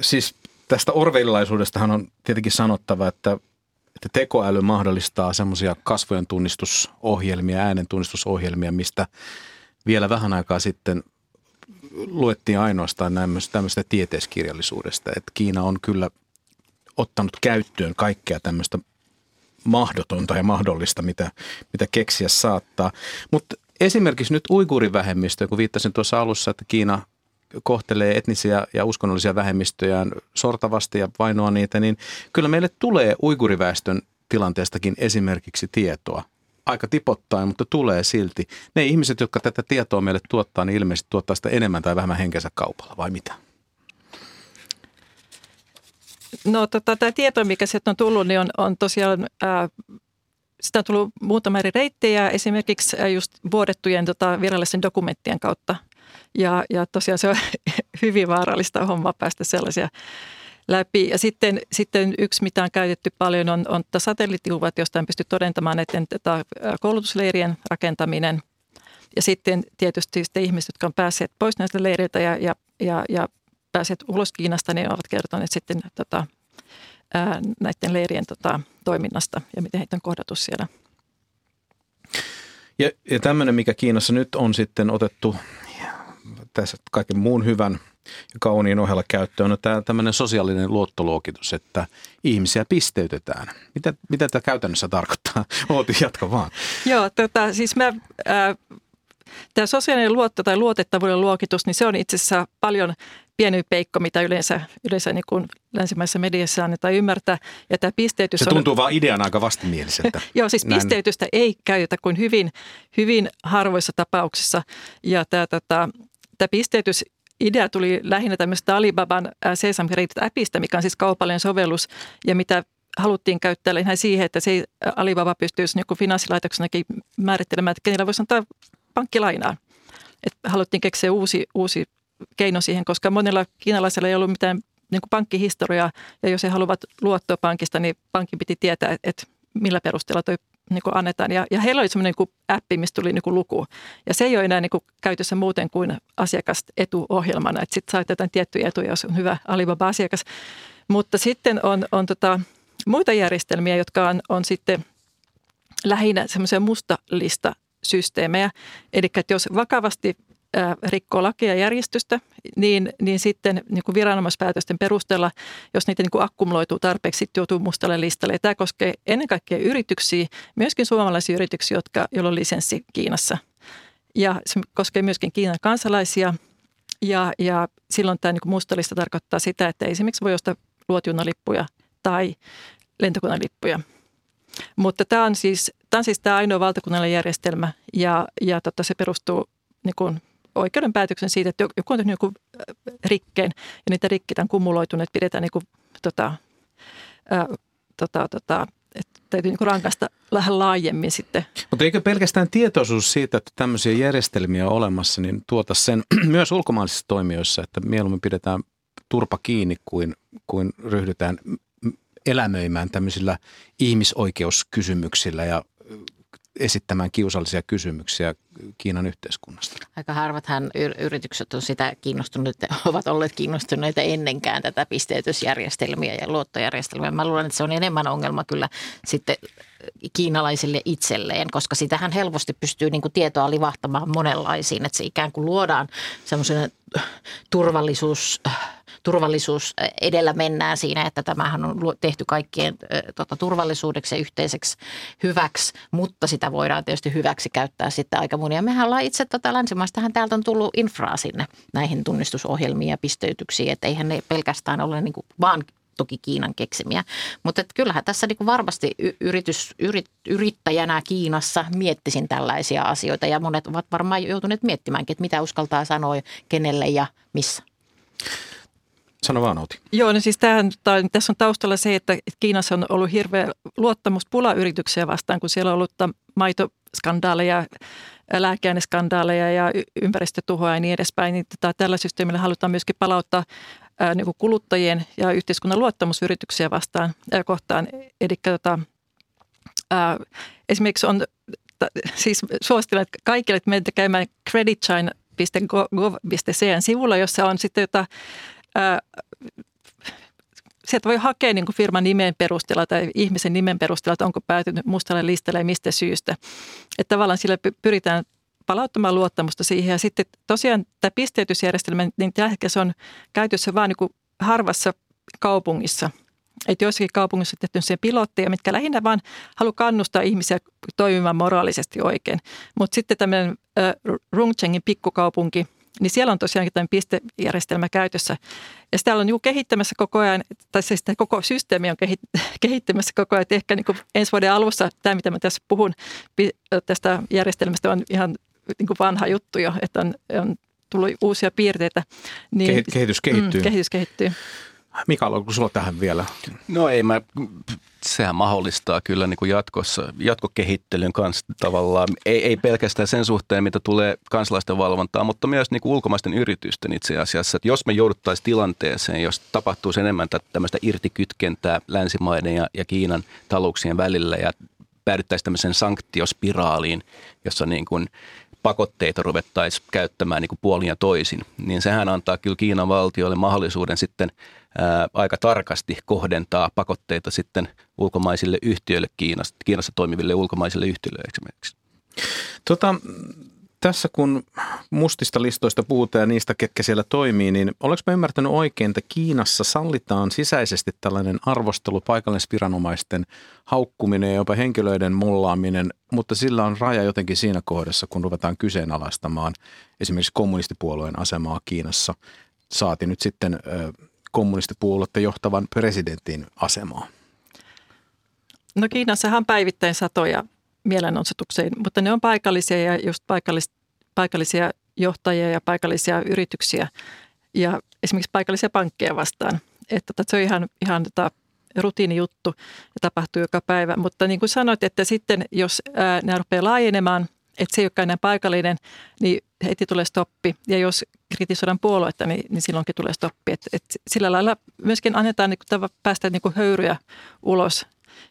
siis tästä orveilaisuudestahan on tietenkin sanottava, että, että tekoäly mahdollistaa semmoisia kasvojen tunnistusohjelmia, äänen tunnistusohjelmia, mistä vielä vähän aikaa sitten luettiin ainoastaan tämmöistä tieteiskirjallisuudesta. Että Kiina on kyllä ottanut käyttöön kaikkea tämmöistä mahdotonta ja mahdollista, mitä, mitä keksiä saattaa. Mutta esimerkiksi nyt uigurivähemmistöjä, kun viittasin tuossa alussa, että Kiina kohtelee etnisiä ja uskonnollisia vähemmistöjään sortavasti ja vainoa niitä, niin kyllä meille tulee uiguriväestön tilanteestakin esimerkiksi tietoa. Aika tipottain, mutta tulee silti. Ne ihmiset, jotka tätä tietoa meille tuottaa, niin ilmeisesti tuottaa sitä enemmän tai vähemmän henkensä kaupalla, vai mitä? No tota, tämä tieto, mikä sieltä on tullut, niin on, on tosiaan, ää, sitä on tullut muutama eri reittejä, esimerkiksi just vuodettujen tota, virallisen dokumenttien kautta. Ja, ja tosiaan se on hyvin vaarallista hommaa päästä sellaisia läpi. Ja sitten, sitten yksi, mitä on käytetty paljon, on, on satelliittikuvat, josta on pysty todentamaan näiden tätä koulutusleirien rakentaminen. Ja sitten tietysti sitten ihmiset, jotka on päässeet pois näistä leireiltä ja, ja, ja, ja päässeet ulos Kiinasta, niin ovat kertoneet sitten tota, ää, näiden leirien tota, toiminnasta ja miten heitä on kohdattu siellä. Ja, ja tämmöinen, mikä Kiinassa nyt on sitten otettu tässä kaiken muun hyvän ja kauniin ohella käyttöön, on tämä tämmöinen sosiaalinen luottoluokitus, että ihmisiä pisteytetään. Mitä, mitä tämä käytännössä tarkoittaa? Ooti, jatka vaan. Joo, tota, siis mä, ää, tämä sosiaalinen luotto tai luotettavuuden luokitus, niin se on itse asiassa paljon pieni peikko, mitä yleensä, yleensä niin kuin länsimaisessa mediassa annetaan ymmärtää. Ja tämä pisteytys se tuntuu on, vaan ideana aika vastimieliseltä. Joo, siis Näin. pisteytystä ei käytetä kuin hyvin, hyvin harvoissa tapauksissa. Ja tämä, tämä, tämä pisteytys idea tuli lähinnä tämmöistä Alibaban Sesame Reddit-appista, mikä on siis kaupallinen sovellus ja mitä haluttiin käyttää ihan siihen, että se Alibaba pystyisi niin finanssilaitoksenakin määrittelemään, että kenellä voisi antaa pankkilainaa. Et haluttiin keksiä uusi, uusi keino siihen, koska monella kiinalaisella ei ollut mitään niin kuin pankkihistoriaa, ja jos he haluavat luottoa pankista, niin pankki piti tietää, että millä perusteella toi niin kuin annetaan. Ja, ja heillä oli semmoinen niin appi, mistä tuli niin kuin luku. Ja se ei ole enää niin kuin käytössä muuten kuin asiakasetuohjelmana, että sitten saa jotain tiettyjä etuja, jos on hyvä Alibaba-asiakas. Mutta sitten on, on tota, muita järjestelmiä, jotka on, on sitten lähinnä semmoisia mustalista systeemejä. Eli että jos vakavasti rikkoo lakia ja järjestystä, niin, niin sitten niin kuin viranomaispäätösten perusteella, jos niitä niin kuin akkumuloituu tarpeeksi, sitten joutuu mustalle listalle. Ja tämä koskee ennen kaikkea yrityksiä, myöskin suomalaisia yrityksiä, jotka, joilla on lisenssi Kiinassa. Ja se koskee myöskin Kiinan kansalaisia. Ja, ja silloin tämä niin kuin mustalista tarkoittaa sitä, että esimerkiksi voi ostaa luotjunalippuja tai lentokonelippuja. Mutta tämä on siis tämä, on siis tämä ainoa valtakunnallinen järjestelmä ja, ja tota, se perustuu niin kuin oikeuden päätöksen siitä, että joku on tehnyt joku rikkeen ja niitä rikkitä on kumuloituneet, pidetään niin kuin, tota, ää, tota, tota, että täytyy niin rankasta vähän laajemmin sitten. Mutta eikö pelkästään tietoisuus siitä, että tämmöisiä järjestelmiä on olemassa, niin tuota sen myös ulkomaalaisissa toimijoissa, että mieluummin pidetään turpa kiinni kuin, kuin ryhdytään elämöimään tämmöisillä ihmisoikeuskysymyksillä ja esittämään kiusallisia kysymyksiä Kiinan yhteiskunnasta. Aika harvathan yritykset on sitä kiinnostuneet, ovat olleet kiinnostuneita ennenkään tätä pisteytysjärjestelmiä ja luottojärjestelmiä. Mä luulen, että se on enemmän ongelma kyllä sitten kiinalaisille itselleen, koska sitähän helposti pystyy niin kuin tietoa livahtamaan monenlaisiin, että se ikään kuin luodaan semmoisen turvallisuus turvallisuus edellä mennään siinä, että tämähän on tehty kaikkien tota, turvallisuudeksi ja yhteiseksi hyväksi, mutta sitä voidaan tietysti hyväksi käyttää sitten aika monia. Mehän ollaan itse tota, länsimaistahan täältä on tullut infraa sinne näihin tunnistusohjelmiin ja pisteytyksiin, että eihän ne pelkästään ole niin kuin vaan toki Kiinan keksimiä. Mutta että kyllähän tässä niin kuin varmasti yritys, yrit, yrittäjänä Kiinassa miettisin tällaisia asioita ja monet ovat varmaan joutuneet miettimäänkin, että mitä uskaltaa sanoa kenelle ja missä. Sano vaan Outi. Joo, no siis tämähän, tämän, tässä on taustalla se, että Kiinassa on ollut hirveä luottamuspula yrityksiä vastaan, kun siellä on ollut maitoskandaaleja, lääkeaineskandaaleja ja ympäristötuhoa ja niin edespäin. Niin tätä, tällä systeemillä halutaan myöskin palauttaa ää, niin kuluttajien ja yhteiskunnan luottamusyrityksiä vastaan ää, kohtaan. Eli tota, esimerkiksi on, ta, siis suosittelen että kaikille, että meitä käymään creditshine.gov.cn sivulla, jossa on sitten sieltä voi hakea niin kuin firman nimen perusteella tai ihmisen nimen perusteella, että onko päätynyt mustalle listalle ja mistä syystä. Että tavallaan sillä pyritään palauttamaan luottamusta siihen. Ja sitten tosiaan tämä pisteytysjärjestelmä, niin tällä se on käytössä vain niin harvassa kaupungissa. Että joissakin kaupungissa on tehty pilotteja, mitkä lähinnä vaan haluaa kannustaa ihmisiä toimimaan moraalisesti oikein. Mutta sitten tämmöinen äh, Rungchengin pikkukaupunki – niin siellä on tosiaankin tämä pistejärjestelmä käytössä. Ja sitä on niin kehittämässä koko ajan, tai siis koko systeemi on kehittämässä koko ajan. Että ehkä niin kuin ensi vuoden alussa tämä, mitä mä tässä puhun tästä järjestelmästä, on ihan niin kuin vanha juttu jo, että on, on tullut uusia piirteitä. Niin, kehitys kehittyy. Mm, kehitys kehittyy. Mikael, onko sulla tähän vielä? No ei mä, sehän mahdollistaa kyllä niin kuin jatkossa, jatkokehittelyn kanssa tavallaan, ei, ei pelkästään sen suhteen, mitä tulee kansalaisten valvontaa, mutta myös niin kuin ulkomaisten yritysten itse asiassa. Että jos me jouduttaisiin tilanteeseen, jos tapahtuisi enemmän tämmöistä irtikytkentää länsimaiden ja, ja Kiinan talouksien välillä ja päädyttäisiin tämmöiseen sanktiospiraaliin, jossa niin kuin pakotteita ruvettaisiin käyttämään niin kuin puolin ja toisin, niin sehän antaa kyllä Kiinan valtiolle mahdollisuuden sitten ää, aika tarkasti kohdentaa pakotteita sitten ulkomaisille yhtiöille Kiinassa, Kiinassa toimiville ulkomaisille yhtiöille esimerkiksi. Tota, tässä kun mustista listoista puhutaan ja niistä, ketkä siellä toimii, niin olenko mä ymmärtänyt oikein, että Kiinassa sallitaan sisäisesti tällainen arvostelu, paikallisviranomaisten haukkuminen ja jopa henkilöiden mollaaminen, mutta sillä on raja jotenkin siinä kohdassa, kun ruvetaan kyseenalaistamaan esimerkiksi kommunistipuolueen asemaa Kiinassa. Saati nyt sitten kommunistipuoluetta johtavan presidentin asemaa. No Kiinassahan päivittäin satoja mielenosoituksiin, mutta ne on paikallisia ja just paikallis, paikallisia johtajia ja paikallisia yrityksiä ja esimerkiksi paikallisia pankkeja vastaan. Että tota, se on ihan, ihan tota, rutiinijuttu ja tapahtuu joka päivä. Mutta niin kuin sanoit, että sitten jos ää, nämä rupeaa laajenemaan, että se ei olekaan enää paikallinen, niin heti tulee stoppi. Ja jos kritisoidaan puoluetta, niin, niin silloinkin tulee stoppi. Et, et sillä lailla myöskin annetaan niin kuin, päästä niin kuin höyryä ulos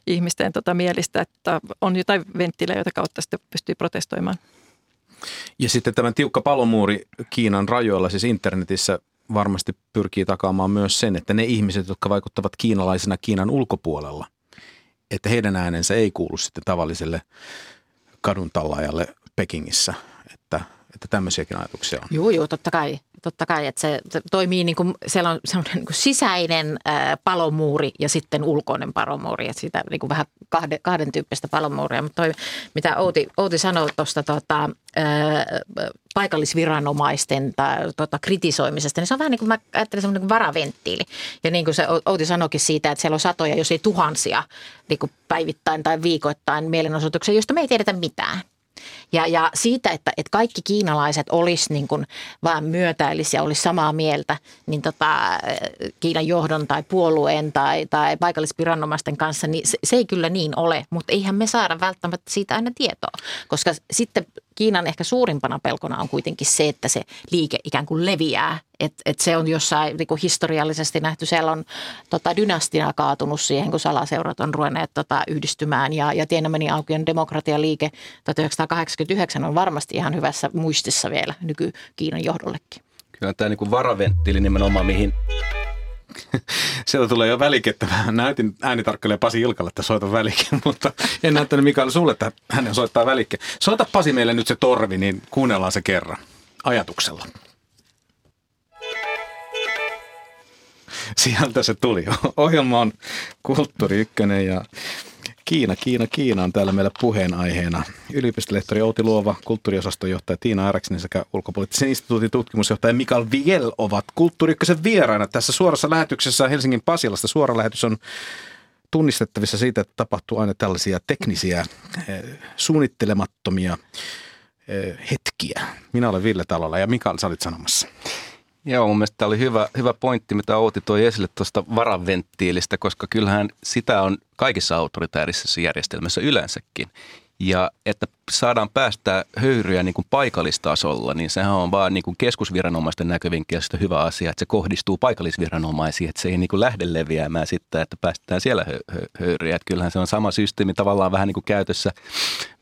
ihmisten tota mielistä, että on jotain venttiilejä, joita kautta sitten pystyy protestoimaan. Ja sitten tämän tiukka palomuuri Kiinan rajoilla, siis internetissä varmasti pyrkii takaamaan myös sen, että ne ihmiset, jotka vaikuttavat kiinalaisena Kiinan ulkopuolella, että heidän äänensä ei kuulu sitten tavalliselle kadun Pekingissä, että, tämmöisiäkin ajatuksia on. Joo, joo, totta kai totta kai, että se, se toimii niin kuin, siellä on semmoinen niin sisäinen ää, palomuuri ja sitten ulkoinen palomuuri, että sitä niin kuin vähän kahden, kahden tyyppistä palomuuria. Mutta toi, mitä Outi, Outi sanoi tuosta tota, paikallisviranomaisten tai tota, kritisoimisesta, niin se on vähän niin kuin mä ajattelen semmoinen niin varaventtiili. Ja niin kuin se Outi sanoikin siitä, että siellä on satoja, jos ei tuhansia niin kuin päivittäin tai viikoittain mielenosoituksia, joista me ei tiedetä mitään. Ja, ja siitä, että, että kaikki kiinalaiset olisi niin kuin vaan myötäillisiä, olisi samaa mieltä, niin tota, Kiinan johdon tai puolueen tai, tai paikallisviranomaisten kanssa, niin se, se ei kyllä niin ole. Mutta eihän me saada välttämättä siitä aina tietoa, koska sitten Kiinan ehkä suurimpana pelkona on kuitenkin se, että se liike ikään kuin leviää. Että et se on jossain niin kuin historiallisesti nähty, siellä on tota, dynastia kaatunut siihen, kun salaseurat on ruvenneet tota, yhdistymään. Ja, ja Tienanmenin aukion demokratialiike 1989 on varmasti ihan hyvässä muistissa vielä nyky-Kiinan johdollekin. Kyllä tämä niin kuin varaventtiili nimenomaan, mihin Sieltä tulee jo välikettä. Näytin äänitarkkailija Pasi Ilkalle, että soita välike, mutta en näyttänyt Mikael sulle, että hänen soittaa välikke. Soita Pasi meille nyt se torvi, niin kuunnellaan se kerran ajatuksella. Sieltä se tuli. Ohjelma on Kulttuuri Ykkönen ja Kiina, Kiina, Kiina on täällä meillä puheenaiheena. Yliopistolehtori Outi Luova, kulttuuriosaston johtaja Tiina Äräksinen sekä ulkopoliittisen instituutin tutkimusjohtaja Mikael Viel ovat Kulttuuri vieraina tässä suorassa lähetyksessä Helsingin Pasilasta. Suora lähetys on tunnistettavissa siitä, että tapahtuu aina tällaisia teknisiä, eh, suunnittelemattomia eh, hetkiä. Minä olen Ville Talolla ja Mikael, sä olit sanomassa. Joo, mun mielestä tämä oli hyvä, hyvä pointti, mitä Outi toi esille tuosta varaventtiilistä, koska kyllähän sitä on kaikissa autoritäärisessä järjestelmässä yleensäkin. Ja että saadaan päästä höyryä niin kuin paikallistasolla, niin sehän on vaan niin kuin keskusviranomaisten näkövinkkelistä hyvä asia, että se kohdistuu paikallisviranomaisiin, että se ei niin kuin lähde leviämään sitten, että päästetään siellä höyryä. Että kyllähän se on sama systeemi tavallaan vähän niin kuin käytössä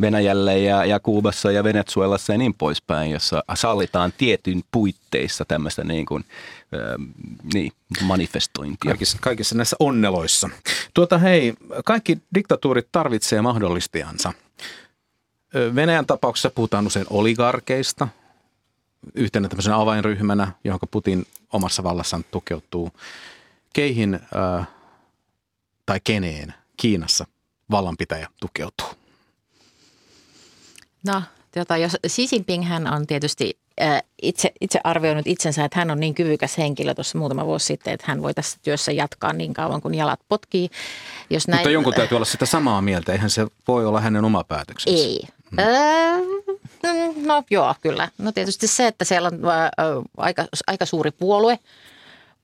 Venäjällä ja, ja Kuubassa ja Venezuelassa ja niin poispäin, jossa sallitaan tietyn puitteissa tämmöistä niin kuin, äh, niin, manifestointia. Kaikissa, kaikissa näissä onneloissa. Tuota hei, kaikki diktatuurit tarvitsee mahdollistajansa – Venäjän tapauksessa puhutaan usein oligarkeista yhtenä tämmöisenä avainryhmänä, johon Putin omassa vallassaan tukeutuu. Keihin äh, tai keneen Kiinassa vallanpitäjä tukeutuu? No, tota, jos Xi Jinping hän on tietysti äh, itse, itse arvioinut itsensä, että hän on niin kyvykäs henkilö tuossa muutama vuosi sitten, että hän voi tässä työssä jatkaa niin kauan kuin jalat potkii. Jos näin, Mutta jonkun täytyy olla sitä samaa mieltä, eihän se voi olla hänen oma päätöksensä. Ei. Öö, no joo, kyllä. No tietysti se, että siellä on aika, aika suuri puolue,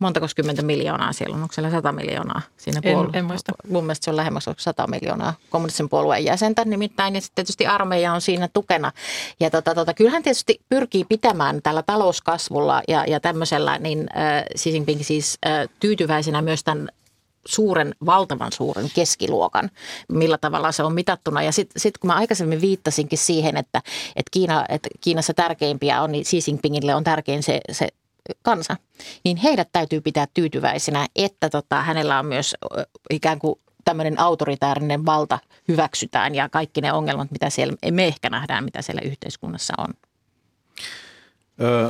Montako kymmentä miljoonaa siellä on? Onko siellä 100 miljoonaa siinä En- puolue- en muista. Mun mielestä se on lähemmäs 100 miljoonaa kommunistisen puolueen jäsentä nimittäin. Ja sitten tietysti armeija on siinä tukena. Ja tota, tota, kyllähän tietysti pyrkii pitämään tällä talouskasvulla ja, ja tämmöisellä, niin äh, Xi Jinping siis äh, tyytyväisenä myös tämän suuren, valtavan suuren keskiluokan, millä tavalla se on mitattuna. Ja sitten sit kun mä aikaisemmin viittasinkin siihen, että, että, Kiina, että Kiinassa tärkeimpiä on, niin Xi Jinpingille on tärkein se, se kansa, niin heidät täytyy pitää tyytyväisenä, että tota, hänellä on myös ikään kuin tämmöinen autoritäärinen valta hyväksytään ja kaikki ne ongelmat, mitä siellä, me ehkä nähdään, mitä siellä yhteiskunnassa on.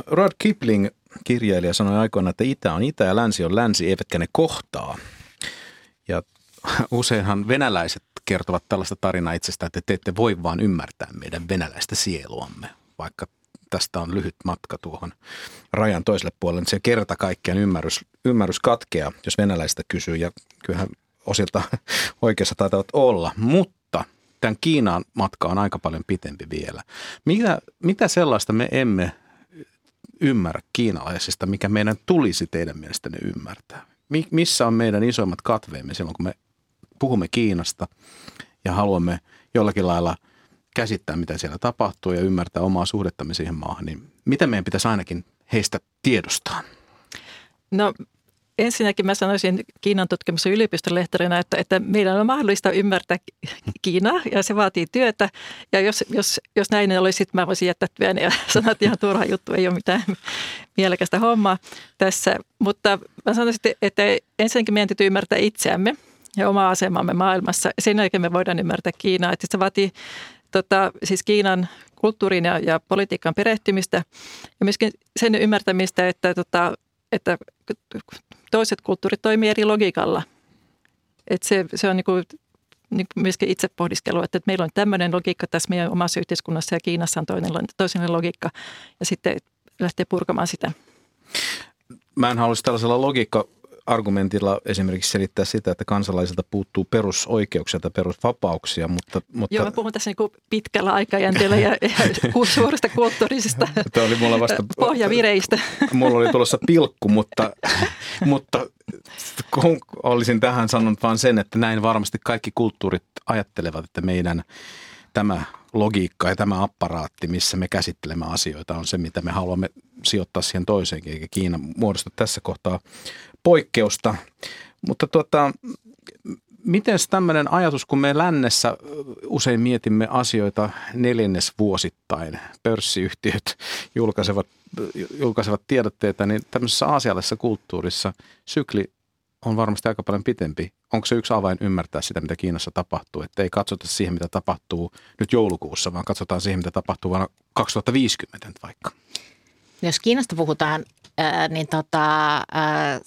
Rod Kipling, kirjailija, sanoi aikoina, että itä on itä ja länsi on länsi, eivätkä ne kohtaa. Ja useinhan venäläiset kertovat tällaista tarinaa itsestään, että te ette voi vaan ymmärtää meidän venäläistä sieluamme, vaikka tästä on lyhyt matka tuohon rajan toiselle puolelle. Se kerta kaikkiaan ymmärrys, ymmärrys katkeaa, jos venäläistä kysyy, ja kyllähän osilta oikeassa taitavat olla, mutta tämän Kiinaan matka on aika paljon pitempi vielä. Mitä, mitä sellaista me emme ymmärrä kiinalaisista, mikä meidän tulisi teidän mielestänne ymmärtää? Mi- missä on meidän isoimmat katveemme silloin, kun me puhumme Kiinasta ja haluamme jollakin lailla käsittää, mitä siellä tapahtuu ja ymmärtää omaa suhdettamme siihen maahan, niin mitä meidän pitäisi ainakin heistä tiedostaa? No ensinnäkin mä sanoisin Kiinan tutkimuksen yliopistolehtoreina, että, että meidän on mahdollista ymmärtää Kiinaa ja se vaatii työtä. Ja jos, jos, jos näin olisi, sitten mä voisin jättää työn ja sanoa, että ihan turha juttu, ei ole mitään mielekästä hommaa tässä. Mutta mä sanoisin, että ensinnäkin meidän täytyy ymmärtää itseämme ja omaa asemamme maailmassa. Sen jälkeen me voidaan ymmärtää Kiinaa. Että se vaatii tota, siis Kiinan kulttuurin ja, ja politiikan perehtymistä ja myöskin sen ymmärtämistä, että, tota, että toiset kulttuurit toimii eri logiikalla. Että se, se on niin kuin, niin kuin myöskin itse pohdiskelu, että meillä on tämmöinen logiikka tässä meidän omassa yhteiskunnassa ja Kiinassa on toinen, toinen logiikka ja sitten lähtee purkamaan sitä. Mä en haluaisi tällaisella logiikka argumentilla esimerkiksi selittää sitä, että kansalaisilta puuttuu perusoikeuksia tai perusvapauksia, mutta... mutta Joo, mä puhun tässä niin pitkällä aikajänteellä ja, ja suurista kulttuurisista Tämä oli mulla vasta pohjavireistä. Mulla oli tulossa pilkku, mutta, mutta kun olisin tähän sanonut vain sen, että näin varmasti kaikki kulttuurit ajattelevat, että meidän tämä logiikka ja tämä apparaatti, missä me käsittelemme asioita, on se, mitä me haluamme sijoittaa siihen toiseenkin, eikä Kiina muodosta tässä kohtaa poikkeusta. Mutta tuota, miten tämmöinen ajatus, kun me lännessä usein mietimme asioita neljännesvuosittain, pörssiyhtiöt julkaisevat, julkaisevat tiedotteita, niin tämmöisessä aasialaisessa kulttuurissa sykli on varmasti aika paljon pitempi. Onko se yksi avain ymmärtää sitä, mitä Kiinassa tapahtuu? Että ei katsota siihen, mitä tapahtuu nyt joulukuussa, vaan katsotaan siihen, mitä tapahtuu vuonna 2050 vaikka. Jos Kiinasta puhutaan, ää, niin tota, ää,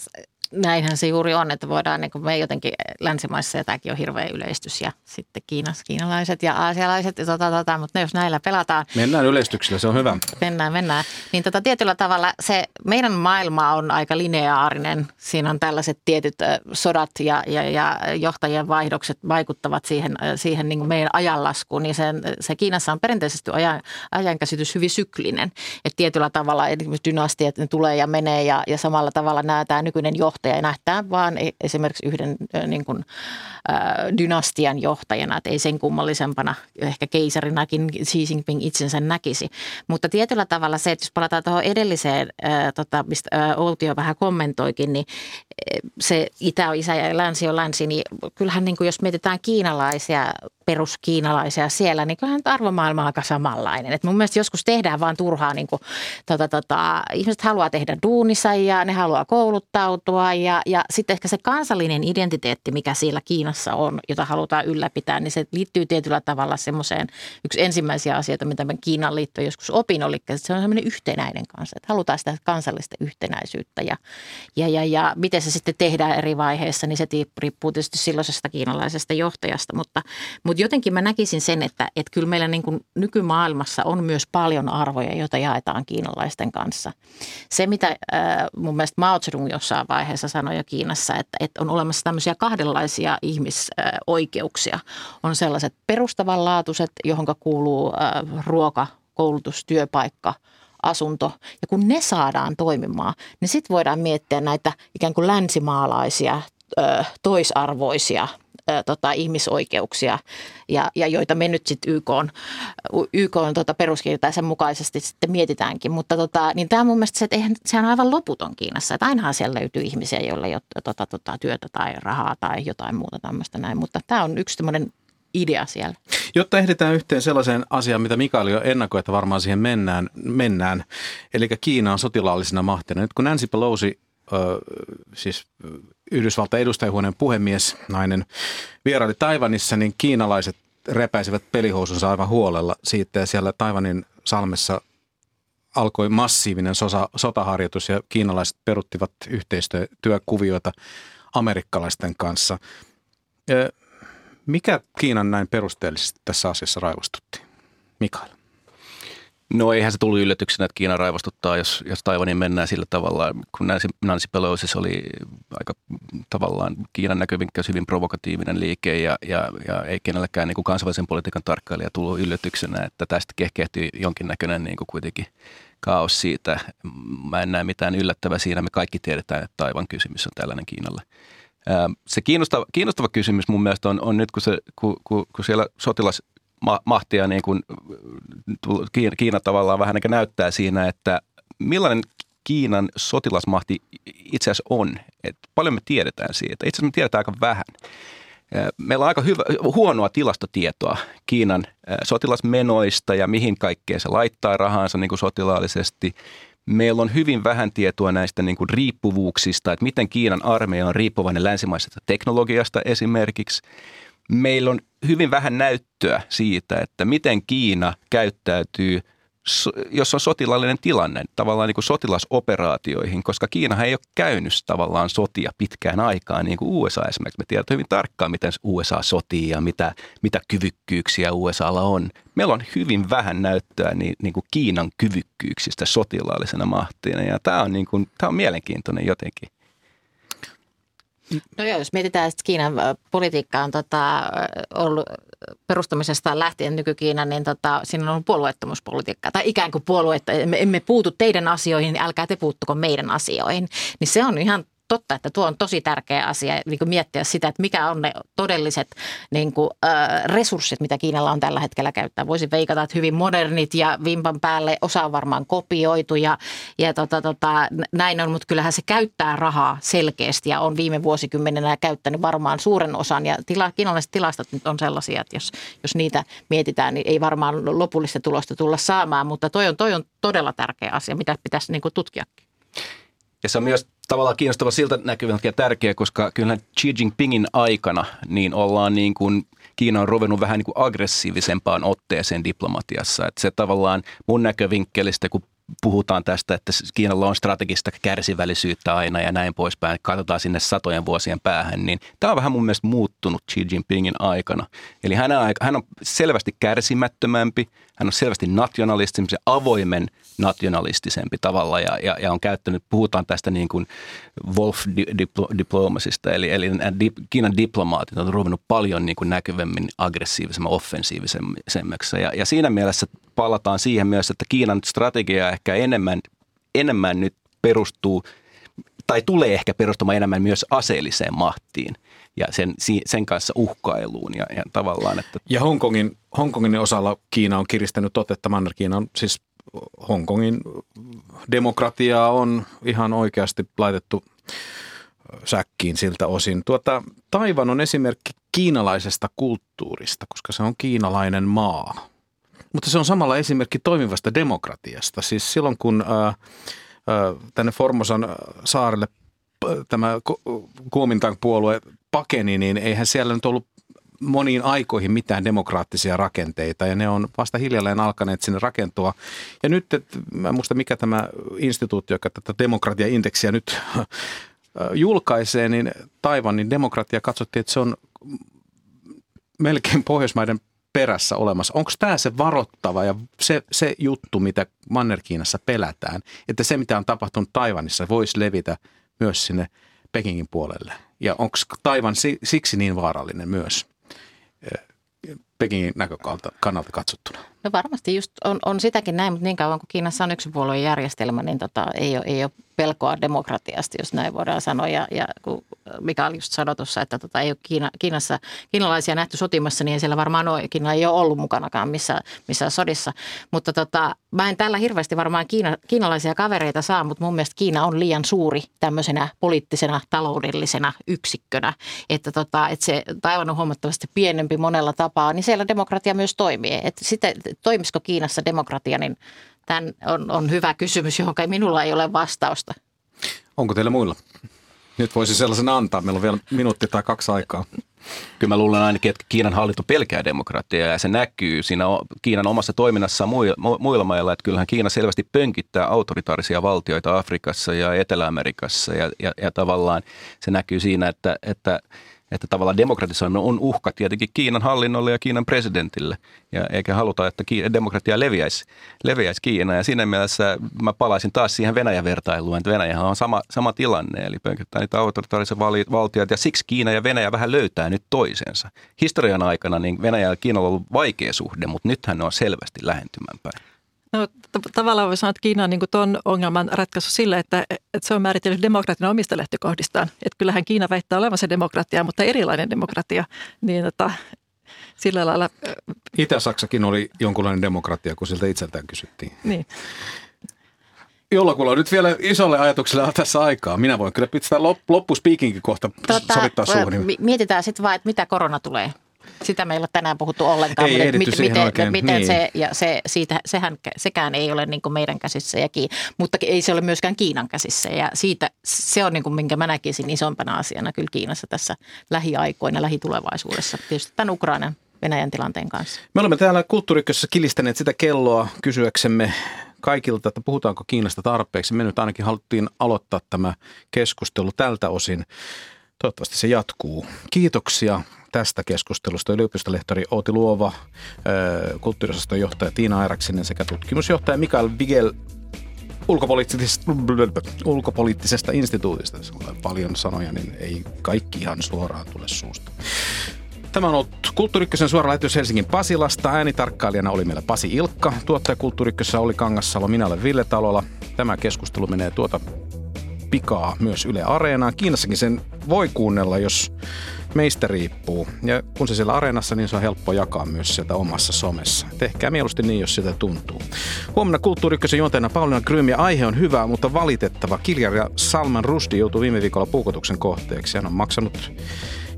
näinhän se juuri on, että voidaan, niin kuin me jotenkin länsimaissa, ja tämäkin on hirveä yleistys, ja sitten Kiinassa kiinalaiset ja aasialaiset, ja tota, tota, mutta ne jos näillä pelataan. Mennään yleistyksellä, se on hyvä. Mennään, mennään. Niin tota, tietyllä tavalla se meidän maailma on aika lineaarinen. Siinä on tällaiset tietyt sodat ja, ja, ja johtajien vaihdokset vaikuttavat siihen, siihen niin kuin meidän ajanlaskuun. Niin sen, se Kiinassa on perinteisesti ajan, ajankäsitys hyvin syklinen. Että tietyllä tavalla esimerkiksi dynastiat ne tulee ja menee ja, ja samalla tavalla nämä tämä nykyinen johtaja nähdään vaan esimerkiksi yhden niin kuin, dynastian johtajana, että ei sen kummallisempana ehkä keisarinakin Xi Jinping itsensä näkisi. Mutta tietyllä tavalla se, että jos palataan tuohon edelliseen, äh, tota, mistä äh, Outi vähän kommentoikin, niin se itä on isä ja länsi on länsi, niin kyllähän niin kuin jos mietitään kiinalaisia, peruskiinalaisia siellä, niin kyllähän arvomaailma on aika samanlainen. Et mun mielestä joskus tehdään vaan turhaa, niin kuin, tota, tota, ihmiset haluaa tehdä duunissa ja ne haluaa kouluttautua ja, ja sitten ehkä se kansallinen identiteetti, mikä siellä Kiinassa on, jota halutaan ylläpitää, niin se liittyy tietyllä tavalla semmoiseen, yksi ensimmäisiä asioita, mitä mä Kiinan liitto joskus opin, oli, että se on semmoinen yhtenäinen kansa, että halutaan sitä kansallista yhtenäisyyttä ja, ja, ja, ja miten se sitten tehdään eri vaiheissa, niin se riippuu tietysti silloisesta kiinalaisesta johtajasta, mutta, mutta jotenkin mä näkisin sen, että, että kyllä meillä niin kuin nykymaailmassa on myös paljon arvoja, joita jaetaan kiinalaisten kanssa. Se, mitä äh, mun mielestä Mao Zedong jossain vaiheessa sanoi jo Kiinassa, että, että on olemassa tämmöisiä kahdenlaisia ihmisoikeuksia. On sellaiset perustavanlaatuiset, johon kuuluu äh, ruoka, koulutus, työpaikka – asunto. Ja kun ne saadaan toimimaan, niin sitten voidaan miettiä näitä ikään kuin länsimaalaisia, toisarvoisia tota, ihmisoikeuksia, ja, ja joita me nyt sitten YK on, YK on tota, peruskirja sen mukaisesti sitten mietitäänkin. Mutta tota, niin tämä mun mielestä se, että eihän, sehän on aivan loputon Kiinassa, että ainahan siellä löytyy ihmisiä, joilla ei ole tota, tota, työtä tai rahaa tai jotain muuta tämmöistä näin. Mutta tämä on yksi tämmöinen idea siellä. Jotta ehditään yhteen sellaiseen asiaan, mitä Mikael jo ennakoi, että varmaan siihen mennään, mennään. eli Kiina on sotilaallisena mahtina. Nyt kun Nancy Pelosi, äh, siis Yhdysvaltain edustajahuoneen puhemies, nainen, vieraili Taivanissa, niin kiinalaiset repäisivät pelihousunsa aivan huolella siitä ja siellä Taivanin salmessa alkoi massiivinen sosa, sotaharjoitus ja kiinalaiset peruttivat yhteistyökuvioita amerikkalaisten kanssa. Mikä Kiinan näin perusteellisesti tässä asiassa raivostutti? Mikael. No eihän se tullut yllätyksenä, että Kiina raivostuttaa, jos, jos Taivanin mennään sillä tavalla, kun Nancy, Nancy Pelosi oli aika tavallaan Kiinan näkövinkkäys hyvin provokatiivinen liike ja, ja, ja ei kenellekään niin kuin kansainvälisen politiikan tarkkailija tullut yllätyksenä, että tästä kehkehtyi jonkinnäköinen niin kuin kuitenkin kaos siitä. Mä en näe mitään yllättävää siinä, me kaikki tiedetään, että Taivan kysymys on tällainen Kiinalle. Se kiinnostava, kiinnostava kysymys mun mielestä on, on nyt, kun, se, kun, kun, kun siellä sotilas mahtia niin kuin Kiina, Kiina tavallaan vähän niin näyttää siinä, että millainen Kiinan sotilasmahti itse asiassa on. Et paljon me tiedetään siitä. Itse asiassa me tiedetään aika vähän. Meillä on aika hyvä, huonoa tilastotietoa Kiinan sotilasmenoista ja mihin kaikkeen se laittaa rahansa niin kuin sotilaallisesti. Meillä on hyvin vähän tietoa näistä niin kuin riippuvuuksista, että miten Kiinan armeija on riippuvainen länsimaisesta teknologiasta esimerkiksi meillä on hyvin vähän näyttöä siitä, että miten Kiina käyttäytyy, jos on sotilallinen tilanne, tavallaan niin kuin sotilasoperaatioihin, koska Kiinahan ei ole käynyt tavallaan sotia pitkään aikaan, niin kuin USA esimerkiksi. Me tiedämme hyvin tarkkaan, miten USA sotii ja mitä, mitä kyvykkyyksiä USAlla on. Meillä on hyvin vähän näyttöä niin, niin kuin Kiinan kyvykkyyksistä sotilaallisena mahtina, ja tämä on, niin kuin, tämä on mielenkiintoinen jotenkin. No joo, jos mietitään, että Kiinan politiikka on tota, ollut perustamisesta lähtien nyky-Kiinan, niin tota, siinä on ollut puolueettomuuspolitiikkaa. Tai ikään kuin puolueetta, emme, emme puutu teidän asioihin, älkää te puuttuko meidän asioihin. Niin se on ihan totta, että tuo on tosi tärkeä asia niin kuin miettiä sitä, että mikä on ne todelliset niin kuin, äh, resurssit, mitä Kiinalla on tällä hetkellä käyttää. Voisin veikata, että hyvin modernit ja vimpan päälle osa on varmaan kopioitu ja, ja tota, tota, näin on, mutta kyllähän se käyttää rahaa selkeästi ja on viime vuosikymmenenä käyttänyt varmaan suuren osan ja tila, kiinalaiset tilastot nyt on sellaisia, että jos, jos niitä mietitään, niin ei varmaan lopullista tulosta tulla saamaan, mutta toi on, toi on todella tärkeä asia, mitä pitäisi niin kuin tutkiakin. Ja se on myös tavallaan kiinnostava siltä näkyvältä ja tärkeä, koska kyllä Xi Jinpingin aikana niin ollaan niin kuin Kiina on ruvennut vähän niin kuin aggressiivisempaan otteeseen diplomatiassa. Että se tavallaan mun näkövinkkelistä, kun puhutaan tästä, että Kiinalla on strategista kärsivällisyyttä aina ja näin poispäin, katsotaan sinne satojen vuosien päähän, niin tämä on vähän mun mielestä muuttunut Xi Jinpingin aikana. Eli hän on, hän on selvästi kärsimättömämpi, hän on selvästi nationalistisempi, avoimen nationalistisempi tavalla ja, ja, ja on käyttänyt, puhutaan tästä niin kuin Wolf-diplomasista, eli, eli Kiinan diplomaatit on ruvennut paljon niin kuin näkyvämmin aggressiivisemmin, offensiivisemmaksi. Ja, ja siinä mielessä palataan siihen myös, että Kiinan strategia ehkä enemmän, enemmän nyt perustuu tai tulee ehkä perustumaan enemmän myös aseelliseen mahtiin ja sen, sen kanssa uhkailuun ja, ja tavallaan, että... Ja Hongkongin, Hongkongin osalla Kiina on kiristänyt otetta, Manner-Kiina on siis Hongkongin demokratiaa on ihan oikeasti laitettu säkkiin siltä osin. Tuota, Taivan on esimerkki kiinalaisesta kulttuurista, koska se on kiinalainen maa. Mutta se on samalla esimerkki toimivasta demokratiasta. Siis silloin kun ää, ää, tänne Formosan saarelle tämä Kuomintang puolue pakeni, niin eihän siellä nyt ollut moniin aikoihin mitään demokraattisia rakenteita ja ne on vasta hiljalleen alkaneet sinne rakentua. Ja nyt, et, mä en muista mikä tämä instituutti, joka tätä demokratiaindeksiä nyt julkaisee, niin Taivanin demokratia katsottiin, että se on melkein Pohjoismaiden perässä olemassa. Onko tämä se varoittava ja se, se juttu, mitä Manner-Kiinassa pelätään, että se, mitä on tapahtunut Taivanissa, voisi levitä myös sinne Pekingin puolelle? Ja onko Taivan siksi niin vaarallinen myös? Pekingin näkökannalta kannalta katsottuna? No varmasti just on, on sitäkin näin, mutta niin kauan kuin Kiinassa on yksipuolueen järjestelmä, niin tota, ei, ole, ei ole pelkoa demokratiasta, jos näin voidaan sanoa. Ja, ja kun mikä oli just sanotussa, että tota, ei ole Kiina, Kiinassa, kiinalaisia nähty sotimassa, niin siellä varmaan ole, Kiina ei ole ollut mukanakaan missä, missä sodissa. Mutta tota, mä en tällä hirveästi varmaan Kiina, kiinalaisia kavereita saa, mutta mun mielestä Kiina on liian suuri tämmöisenä poliittisena, taloudellisena yksikkönä. Että, tota, että se Taiwan on huomattavasti pienempi monella tapaa, niin siellä demokratia myös toimii. Että sitten toimisiko Kiinassa demokratia, niin Tämä on, on hyvä kysymys, johon minulla ei ole vastausta. Onko teillä muilla? Nyt voisi sellaisen antaa. Meillä on vielä minuutti tai kaksi aikaa. Kyllä mä luulen ainakin, että Kiinan hallinto pelkää demokratiaa ja se näkyy siinä Kiinan omassa toiminnassa muilla mailla, että kyllähän Kiina selvästi pönkittää autoritaarisia valtioita Afrikassa ja Etelä-Amerikassa ja, ja, ja tavallaan se näkyy siinä, että, että että tavallaan demokratisoinnin on uhka tietenkin Kiinan hallinnolle ja Kiinan presidentille. Ja eikä haluta, että demokratia leviäisi, leviäisi Kiinaan. Ja siinä mielessä mä palaisin taas siihen Venäjä-vertailuun, että Venäjähän on sama, sama tilanne, eli pönkittää niitä autoritaarisia valtioita. Ja siksi Kiina ja Venäjä vähän löytää nyt toisensa. Historian aikana niin Venäjä ja Kiinalla on ollut vaikea suhde, mutta nythän ne on selvästi lähentymään päin. No, t- tavallaan voi sanoa, että Kiina on niin tuon ongelman ratkaisu sillä, että, että se on määritellyt demokratian omista lähtökohdistaan. Että kyllähän Kiina väittää olevansa demokratia, mutta erilainen demokratia. Niin tota, sillä lailla... Itä-Saksakin oli jonkunlainen demokratia, kun siltä itseltään kysyttiin. Niin. Jollakulla on nyt vielä isolle ajatukselle tässä aikaa. Minä voin kyllä pitää loppuspiikinkin kohta tota, sovittaa suuhun. Mietitään sitten vaan, että mitä korona tulee. Sitä meillä ei ole tänään puhuttu ollenkaan, ei mutta mit, miten, oikein. miten niin. se, ja se, siitä, sehän, sekään ei ole niin meidän käsissä, ja Kiin, mutta ei se ole myöskään Kiinan käsissä. Ja siitä, se on niin kuin, minkä mä näkisin isompana asiana kyllä Kiinassa tässä lähiaikoina, lähitulevaisuudessa. Tietysti tämän Ukrainan Venäjän tilanteen kanssa. Me olemme täällä kulttuurikkössä kilistäneet sitä kelloa kysyäksemme kaikilta, että puhutaanko Kiinasta tarpeeksi. Me nyt ainakin haluttiin aloittaa tämä keskustelu tältä osin. Toivottavasti se jatkuu. Kiitoksia tästä keskustelusta yliopistolehtori Outi Luova, kulttuurisosaston johtaja Tiina Airaksinen sekä tutkimusjohtaja Mikael Vigel ulkopoliittisesta, ulkopoliittisesta instituutista. Paljon sanoja, niin ei kaikki ihan suoraan tule suusta. Tämä on ollut Kulttuurikkösen suora lähetys Helsingin Pasilasta. Äänitarkkailijana oli meillä Pasi Ilkka. Tuottaja Kulttuurikkössä oli Kangassalo. Minä olen Ville Talola. Tämä keskustelu menee tuota pikaa myös Yle Areenaan. Kiinassakin sen voi kuunnella, jos meistä riippuu. Ja kun se siellä areenassa, niin se on helppo jakaa myös sieltä omassa somessa. Tehkää mieluusti niin, jos sitä tuntuu. Huomenna kulttuurikkösen juonteena Pauliina Grym ja aihe on hyvä, mutta valitettava. Kiljaria Salman Rusdi joutui viime viikolla puukotuksen kohteeksi. Hän on maksanut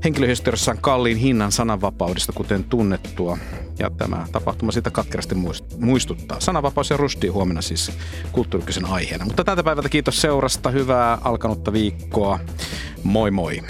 henkilöhistoriassaan kalliin hinnan sananvapaudesta, kuten tunnettua. Ja tämä tapahtuma sitä katkerasti muistuttaa. Sananvapaus ja rusti huomenna siis kulttuurikkysen aiheena. Mutta tältä päivältä kiitos seurasta. Hyvää alkanutta viikkoa. Moi moi.